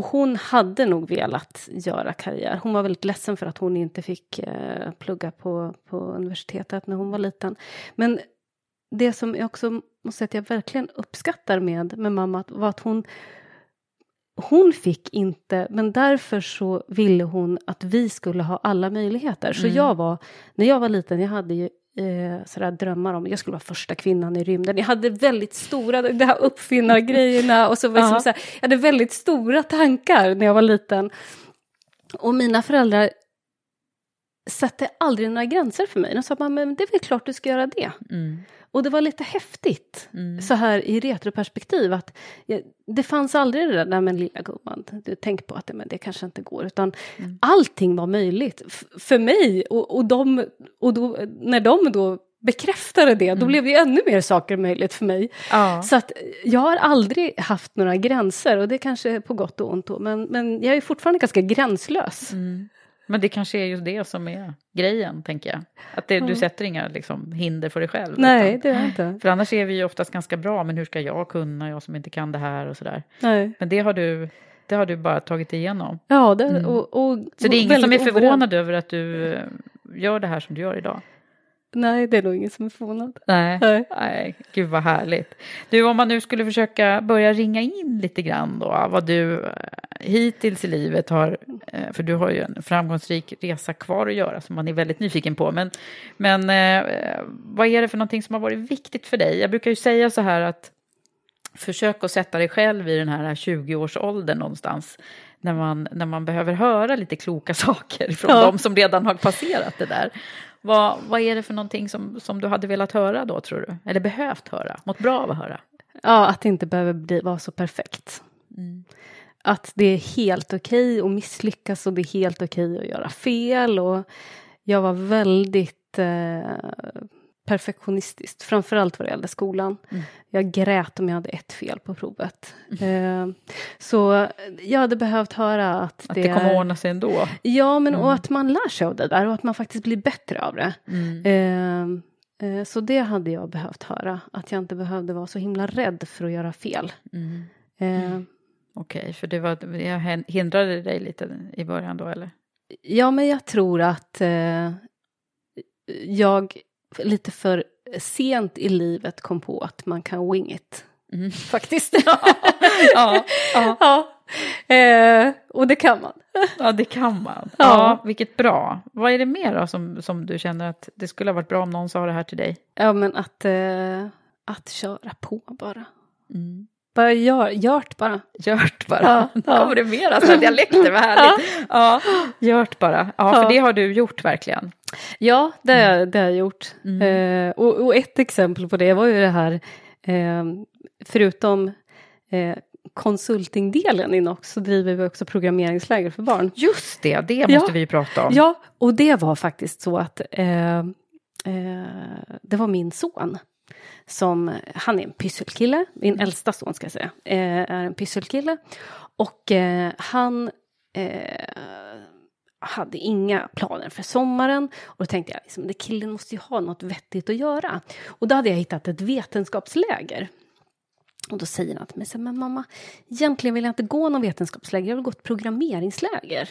och hon hade nog velat göra karriär. Hon var väldigt ledsen för att hon inte fick eh, plugga på, på universitetet när hon var liten. Men det som jag också måste säga att jag verkligen uppskattar med, med mamma var att hon hon fick inte, men därför så ville hon att vi skulle ha alla möjligheter. Så Mm. jag var, när jag var liten, jag hade ju eh, sådär drömmar om, jag skulle vara första kvinnan i rymden. Jag hade väldigt stora, det här uppfinnargrejerna och så var det som Ja. så här, jag hade väldigt stora tankar när jag var liten. Och mina föräldrar satte aldrig några gränser för mig. De sa bara, men det är väl klart du ska göra det. Mm. Och det var lite häftigt, Mm. så här i retroperspektiv, att det fanns aldrig det där, nej men lilla gumman, du tänk på att det, men det kanske inte går, utan Mm. allting var möjligt för mig. Och, och, de, och då, när de då bekräftade det, då blev ju ännu mer saker möjligt för mig. Ja. Så att jag har aldrig haft några gränser, och det kanske är på gott och ont då, men, men jag är fortfarande ganska gränslös. Mm. Men det kanske är just det som är grejen, tänker jag. Att det, du Mm. sätter inga liksom, hinder för dig själv. Nej, utan- det är inte. För annars är vi ju oftast ganska bra, men hur ska jag kunna, jag som inte kan det här och sådär. Nej. Men det har du, det har du bara tagit igenom. Ja, det, Mm. och, och, Så det är ingen som är förvånad över att du eh, gör det här som du gör idag? Nej, det är nog ingen som är förvånad. Nej. Nej. Nej, gud vad härligt. Du, om man nu skulle försöka börja ringa in lite grann då, vad du eh, hittills i livet har, eh, för du har ju en framgångsrik resa kvar att göra som man är väldigt nyfiken på, men, men eh, vad är det för någonting som har varit viktigt för dig? Jag brukar ju säga så här att försök att sätta dig själv i den här 20-årsåldern någonstans, när man, när man behöver höra lite kloka saker från Ja. de som redan har passerat det där. Vad, vad är det för någonting som, som du hade velat höra då, tror du? Eller behövt höra? Mått bra att höra? Ja, att det inte behöver bli, vara så perfekt. Mm. Att det är helt okej att misslyckas och det är helt okej att göra fel. Och jag var väldigt eh, perfektionistisk, framförallt vad det gällde skolan. Mm. Jag grät om jag hade ett fel på provet. Eh, så jag hade behövt höra att, Att det, kommer ordna sig ändå? Ja, men Mm. och att man lär sig av det där och att man faktiskt blir bättre av det. Mm. Eh, eh, så det hade jag behövt höra, att jag inte behövde vara så himla rädd för att göra fel. Mm. Eh, Okej, för det var, jag hindrade dig lite i början då, eller? Ja, men jag tror att jag lite för sent i livet kom på att man kan wing it. Mm. Faktiskt. ja, ja. ja. Eh, och det kan man. ja, det kan man. Ja. Ja. vilket bra. Vad är det mer då som, som du känner att det skulle ha varit bra om någon sa det här till dig? Ja, men att, eh, att köra på bara. Mm. Bara gör, gjort bara. Gjort bara. Ja, ja. kommer det mer alltså, dialekter, vad härligt. Ja, gjort bara. Ja, för Ja. det har du gjort verkligen. Ja, det, det har jag gjort. Mm. Eh, och, och ett exempel på det var ju det här, eh, förutom eh, konsultingdelen Nox så driver vi också programmeringsläger för barn. Just det, det måste Ja. vi prata om. Ja, och det var faktiskt så att eh, eh, det var min son som, han är en pysselkille, min äldsta son ska jag säga, eh, är en pysselkille. Och eh, han eh, hade inga planer för sommaren. Och då tänkte jag, liksom, det killen måste ju ha något vettigt att göra. Och då hade jag hittat ett vetenskapsläger. Och då säger han till mig, men mamma, egentligen vill jag inte gå någon vetenskapsläger, jag vill gå ett programmeringsläger.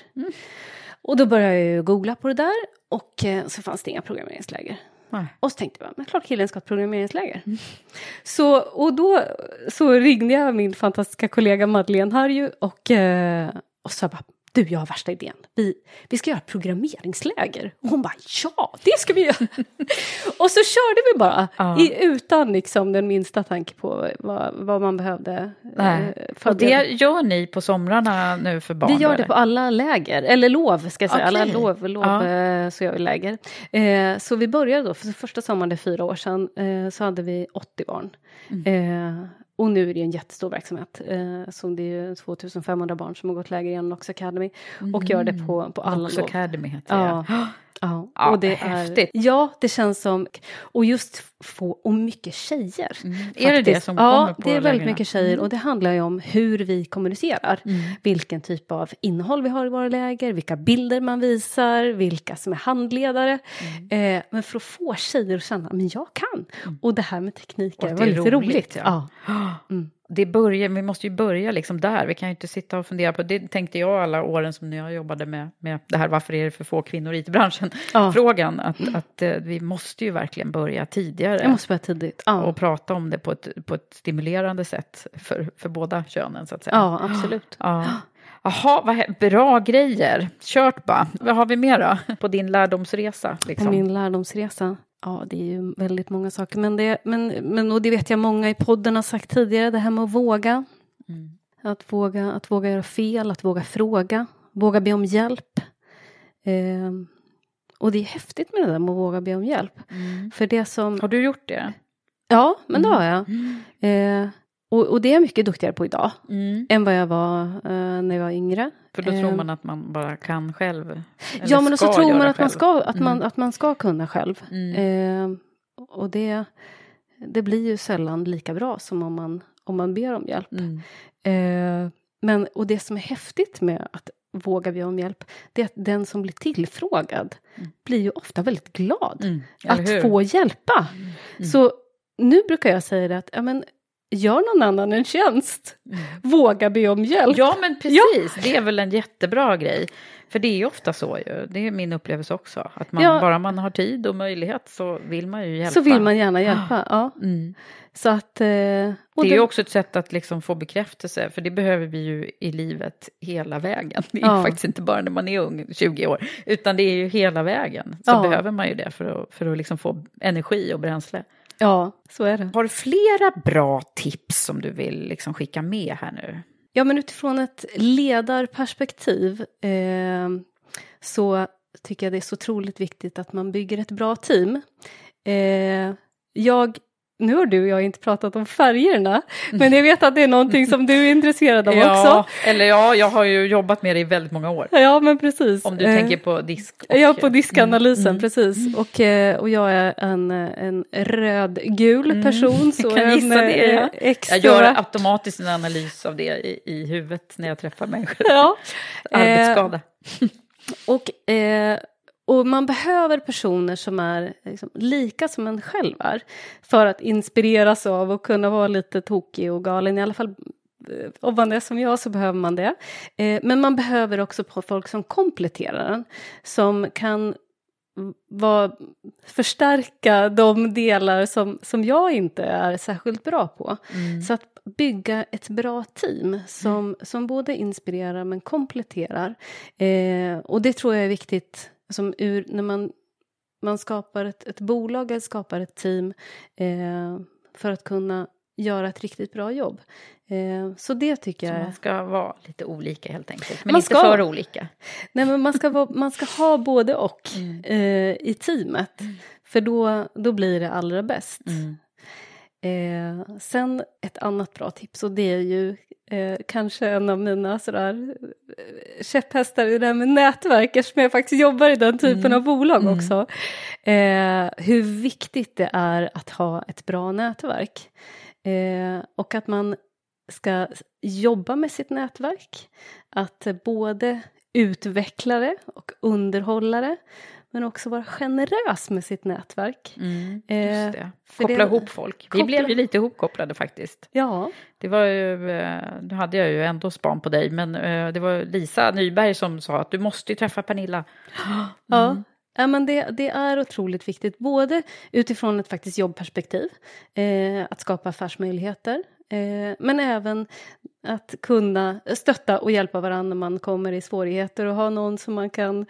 Och då började jag googla på det där och eh, så fanns det inga programmeringsläger. Nej. Och så tänkte jag, men klart killen ska ha ett programmeringsläger. Så, och då så ringde jag min fantastiska kollega Madeleine Harju och, eh, och sa bara, du jag har värsta idén, vi, vi ska göra programmeringsläger. Och hon bara, ja det ska vi göra. och så körde vi bara, Ja. i, utan liksom den minsta tanke på vad, vad man behövde. Nej. eh, Och det gör ni på somrarna nu för barn? Vi gör det eller? på alla läger, eller lov ska jag säga, alla Okej. lov, lov Ja. eh, så gör vi läger. Eh, så vi började då, för första sommaren, det är fyra år sedan, eh, så hade vi 80 barn. Mm. Och nu är det en jättestor verksamhet, eh, så det är ju 2500 barn som har gått läger genom Nox Academy och gör det på, på alla Mm. Lov. Academy heter Ja. det. Ja, Ja, och det häftigt. Är, ja, det känns som... Och just få... Och mycket tjejer. Mm. Är det det som ja, kommer på det är väldigt lägren? mycket tjejer. Mm. Och det handlar ju om hur vi kommunicerar. Mm. Vilken typ av innehåll vi har i våra läger, vilka bilder man visar, vilka som är handledare. Mm. Eh, men för att få tjejer att känna, men jag kan. Och det här med teknik är väldigt roligt. roligt, ja. Mm. Det börjar, vi måste ju börja liksom där. Vi kan ju inte sitta och fundera på, det tänkte jag alla åren som jag jobbade med, med det här, varför är det för få kvinnor i IT-branschen? Ja. Frågan, att, att eh, vi måste ju verkligen börja tidigare. Jag måste börja tidigt. Ja, Och prata om det på ett, på ett stimulerande sätt för, för båda könen så att säga. ja absolut. Ja. Jaha, vad bra grejer. Kört bara. Vad har vi mer då på din lärdomsresa? Liksom? På min lärdomsresa? Ja, det är ju väldigt många saker. Men det, men, men, och det vet jag många i podden har sagt tidigare, det här med att våga. Mm. Att våga, att våga göra fel, att våga fråga, våga be om hjälp. Eh, och det är häftigt med det där med att våga be om hjälp. Mm. För det som... Har du gjort det? Ja, men det Mm. har jag. Eh, och, och det är jag mycket duktigare på idag Mm. än vad jag var eh, när jag var yngre. För då tror Eh, man att man bara kan själv. Ja, men så tror man att man, ska, att, man, Mm. att man ska kunna själv. Mm. Eh, och det, det blir ju sällan lika bra som om man, om man ber om hjälp. Mm. Eh, men, och det som är häftigt med att våga be om hjälp, det är att den som blir tillfrågad blir ju ofta väldigt glad Mm. Att få hjälpa. Så nu brukar jag säga det att, ja, men, gör någon annan en tjänst. Våga be om hjälp. Ja, men precis. Det är väl en jättebra grej. För det är ju ofta så ju. Det är min upplevelse också. Att man, Ja. bara man har tid och möjlighet så vill man ju hjälpa. Så vill man gärna hjälpa. Ja. Mm. Så att, eh, Det är ju också ett sätt att liksom få bekräftelse, för det behöver vi ju i livet hela vägen. Det är Ja. faktiskt inte bara när man är ung, 20 år, utan det är ju hela vägen. Så Ja. behöver man ju det för att, för att liksom få energi och bränsle. Ja, så är det. Har du flera bra tips som du vill liksom skicka med här nu? Ja, men utifrån ett ledarperspektiv eh, så tycker jag det är så otroligt viktigt att man bygger ett bra team. Eh, jag, nu har du och jag inte pratat om färgerna, men jag vet att det är någonting som du är intresserad av ja, också. eller ja, jag har ju jobbat med det i väldigt många år. Ja, men precis. Om du Eh, tänker på disk. och- Ja, på diskanalysen, Mm, mm. precis. Och, eh, och jag är en, en rödgul Mm, person. Så jag kan en, det. eh, Ja. extra... Jag gör automatiskt en analys av det i, i huvudet när jag träffar människor. Ja. Arbetsskada. Och, eh, och man behöver personer som är liksom, lika som en själv är för att inspireras av och kunna vara lite tokig och galen. I alla fall eh, om man är som jag så behöver man det. Eh, men man behöver också folk som kompletterar den. Som kan var, förstärka de delar som, som jag inte är särskilt bra på. Mm. Så att bygga ett bra team som, som både inspirerar men kompletterar. Eh, och det tror jag är viktigt som ur, när man, man skapar ett, ett bolag eller skapar ett team eh, för att kunna göra ett riktigt bra jobb. Eh, så det tycker Så jag man ska vara lite olika helt enkelt. Men Man inte ska. för olika. Nej, men man, ska vara, man ska ha både och Mm. eh, i teamet. För då, då blir det allra bäst. Mm. Eh, sen ett annat bra tips och det är ju eh, kanske en av mina sådär, eh, käpphästar i det här med nätverk eftersom jag faktiskt jobbar i den typen Mm. av bolag Mm. också. Eh, hur viktigt det är att ha ett bra nätverk. Eh, och att man ska jobba med sitt nätverk. Att både utveckla det och underhålla det. Men också vara generös med sitt nätverk. Mm, Eh, just det. för Koppla det- ihop folk. Vi koppla- blev ju lite ihopkopplade faktiskt. Ja, Det var ju, eh, nu hade jag ju ändå span på dig, men eh, det var Lisa Nyberg som sa att du måste ju träffa Pernilla. ja. Ja, men det, det är otroligt viktigt, både utifrån ett faktiskt jobbperspektiv, eh, att skapa affärsmöjligheter, eh, men även att kunna stötta och hjälpa varandra när man kommer i svårigheter och ha någon som man kan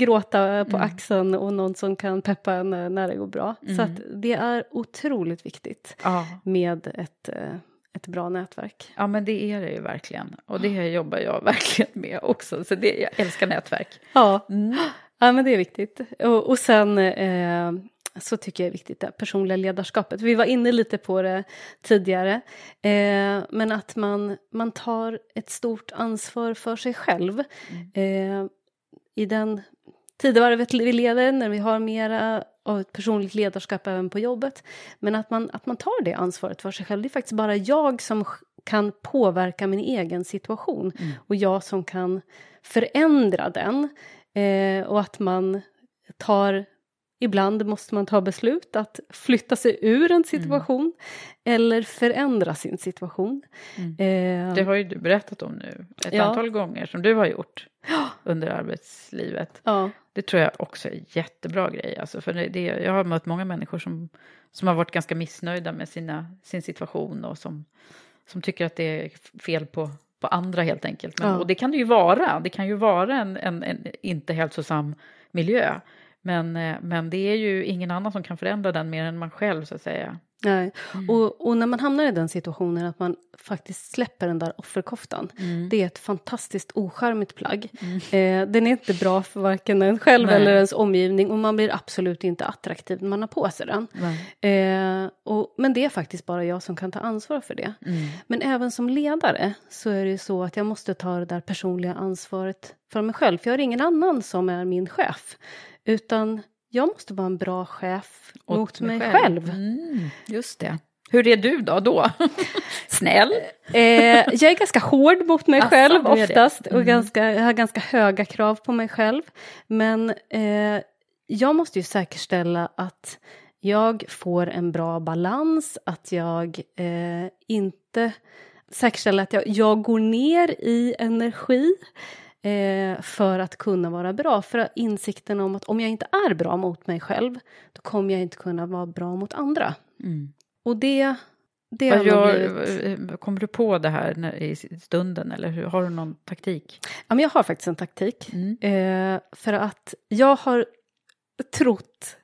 gråta på axeln och någon som kan peppa en när, det går bra. Så att det är otroligt viktigt Ja. med ett, eh, ett bra nätverk. ja, men det är det ju verkligen. Och det jobbar jag verkligen med också. Så det, jag älskar nätverk. Ja, Mm. ja men det är viktigt. Och, och sen eh, så tycker jag är viktigt det personliga ledarskapet. Vi var inne lite på det tidigare. Eh, men att man, man tar ett stort ansvar för sig själv. Eh, I den tidevarvet vi lever, när vi har mera av ett personligt ledarskap även på jobbet. Men att man, att man tar det ansvaret för sig själv. Det är faktiskt bara jag som kan påverka min egen situation. Och jag som kan förändra den. Eh, och att man tar, ibland måste man ta beslut att flytta sig ur en situation. Eller förändra sin situation. Eh, Det har ju du berättat om nu ett Ja. antal gånger som du har gjort under arbetslivet. ja. Det tror jag också är en jättebra grej. Alltså för det, det, jag har mött många människor som, som har varit ganska missnöjda med sina, sin situation och som, som tycker att det är fel på, på andra helt enkelt. Men, Ja. Och det kan det ju vara. Det kan ju vara en, en, en inte hälsosam miljö. Men, eh, men det är ju ingen annan som kan förändra den mer än man själv så att säga. Nej. Och, och när man hamnar i den situationen att man faktiskt släpper den där offerkoftan. Det är ett fantastiskt ocharmigt plagg. Eh, den är inte bra för varken en själv Nej. eller ens omgivning och man blir absolut inte attraktiv när man har på sig den. Eh, och, men det är faktiskt bara jag som kan ta ansvar för det. Men även som ledare så är det ju så att jag måste ta det där personliga ansvaret för mig själv. För jag har ingen annan som är min chef. Utan jag måste vara en bra chef Åt mot mig själv. själv. Mm, just det. Hur är du då? då? Snäll? Eh, jag är ganska hård mot mig Asså, själv oftast och Mm. ganska, jag har ganska höga krav på mig själv. Men eh, jag måste ju säkerställa att jag får en bra balans, att jag eh, inte säkerställa att jag, jag går ner i energi eh, för att kunna vara bra. För insikten om att om jag inte är bra mot mig själv då kommer jag inte kunna vara bra mot andra. Mm. Och det, det har gör, blivit... kommer du på det här när, i stunden eller hur, har du någon taktik? Ja, men jag har faktiskt en taktik. Mm. Eh, för att jag har trott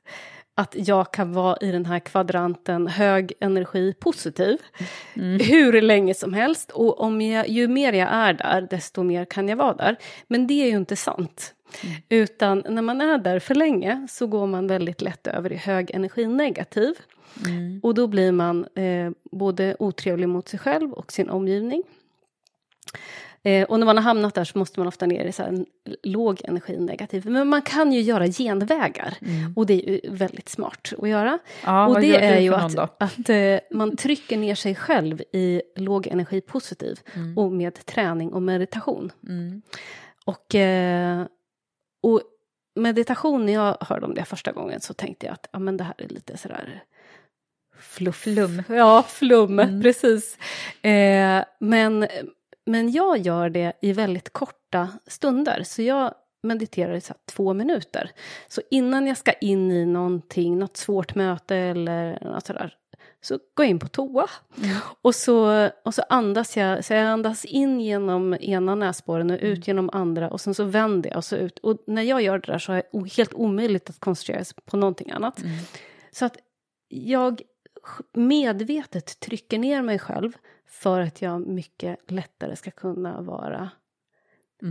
att jag kan vara i den här kvadranten hög energi positiv Mm. hur länge som helst. Och om jag, ju mer jag är där, desto mer kan jag vara där. Men det är ju inte sant. Mm. Utan när man är där för länge så går man väldigt lätt över i hög energi negativ. Mm. Och då blir man eh, både otrevlig mot sig själv och sin omgivning. Eh, och när man har hamnat där så måste man ofta ner i så här en låg energi negativ. Men man kan ju göra genvägar. Och det är ju väldigt smart att göra. Mm. Ja, och det är ju att, att eh, man trycker ner sig själv i låg energi positiv. Och med träning och meditation. Mm. Och, eh, och meditation, när jag hörde om det första gången så tänkte jag att ja, men det här är lite sådär fluff. Flum. Ja, flum, Mm. precis. Eh, men, men jag gör det i väldigt korta stunder. Så jag mediterar i så två minuter. Så innan jag ska in i någonting, något svårt möte eller något sådär, så går jag in på toa. Och, så, och så andas jag, så jag andas in genom ena näsborren och ut genom andra och sen så vänder jag och så ut. Och när jag gör det där så är det helt omöjligt att koncentrera sig på någonting annat. Så att jag medvetet trycker ner mig själv för att jag mycket lättare ska kunna vara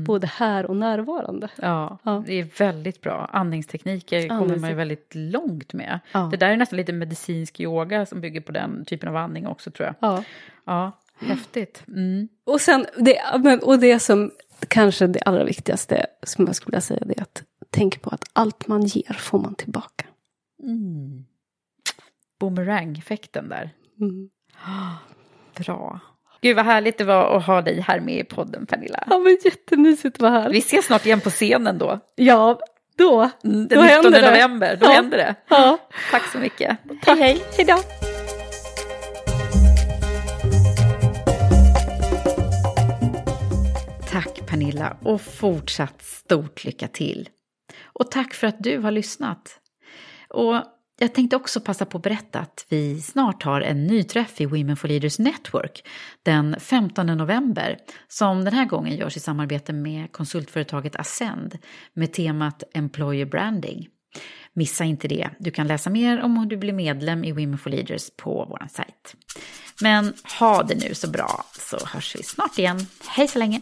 både här och närvarande. Ja, Ja. det är väldigt bra. Andningstekniker kommer man ju Andningstek- väldigt långt med. Ja. Det där är nästan lite medicinsk yoga som bygger på den typen av andning också tror jag. Ja. Ja, häftigt. Mm. Och, sen, det, men- och det som kanske det allra viktigaste som jag skulle vilja säga det är att tänk på att allt man ger får man tillbaka. Mm. Boomerang-effekten där. Mm. Bra. Gud vad härligt det var att ha dig här med i podden Pernilla. Ja, men jättemysigt att vara här. Vi ses snart igen på scenen då. Ja, då. Den Då 19 händer det. november, då Ja. händer det. Ja. Tack så mycket. Hej, hej. Hej då. Tack Pernilla och fortsatt stort lycka till. Och tack för att du har lyssnat. Och jag tänkte också passa på att berätta att vi snart har en ny träff i Women for Leaders Network den 15 november som den här gången görs i samarbete med konsultföretaget Ascend med temat Employer Branding. Missa inte det. Du kan läsa mer om hur du blir medlem i Women for Leaders på vår sajt. Men ha det nu så bra så hörs vi snart igen. Hej så länge!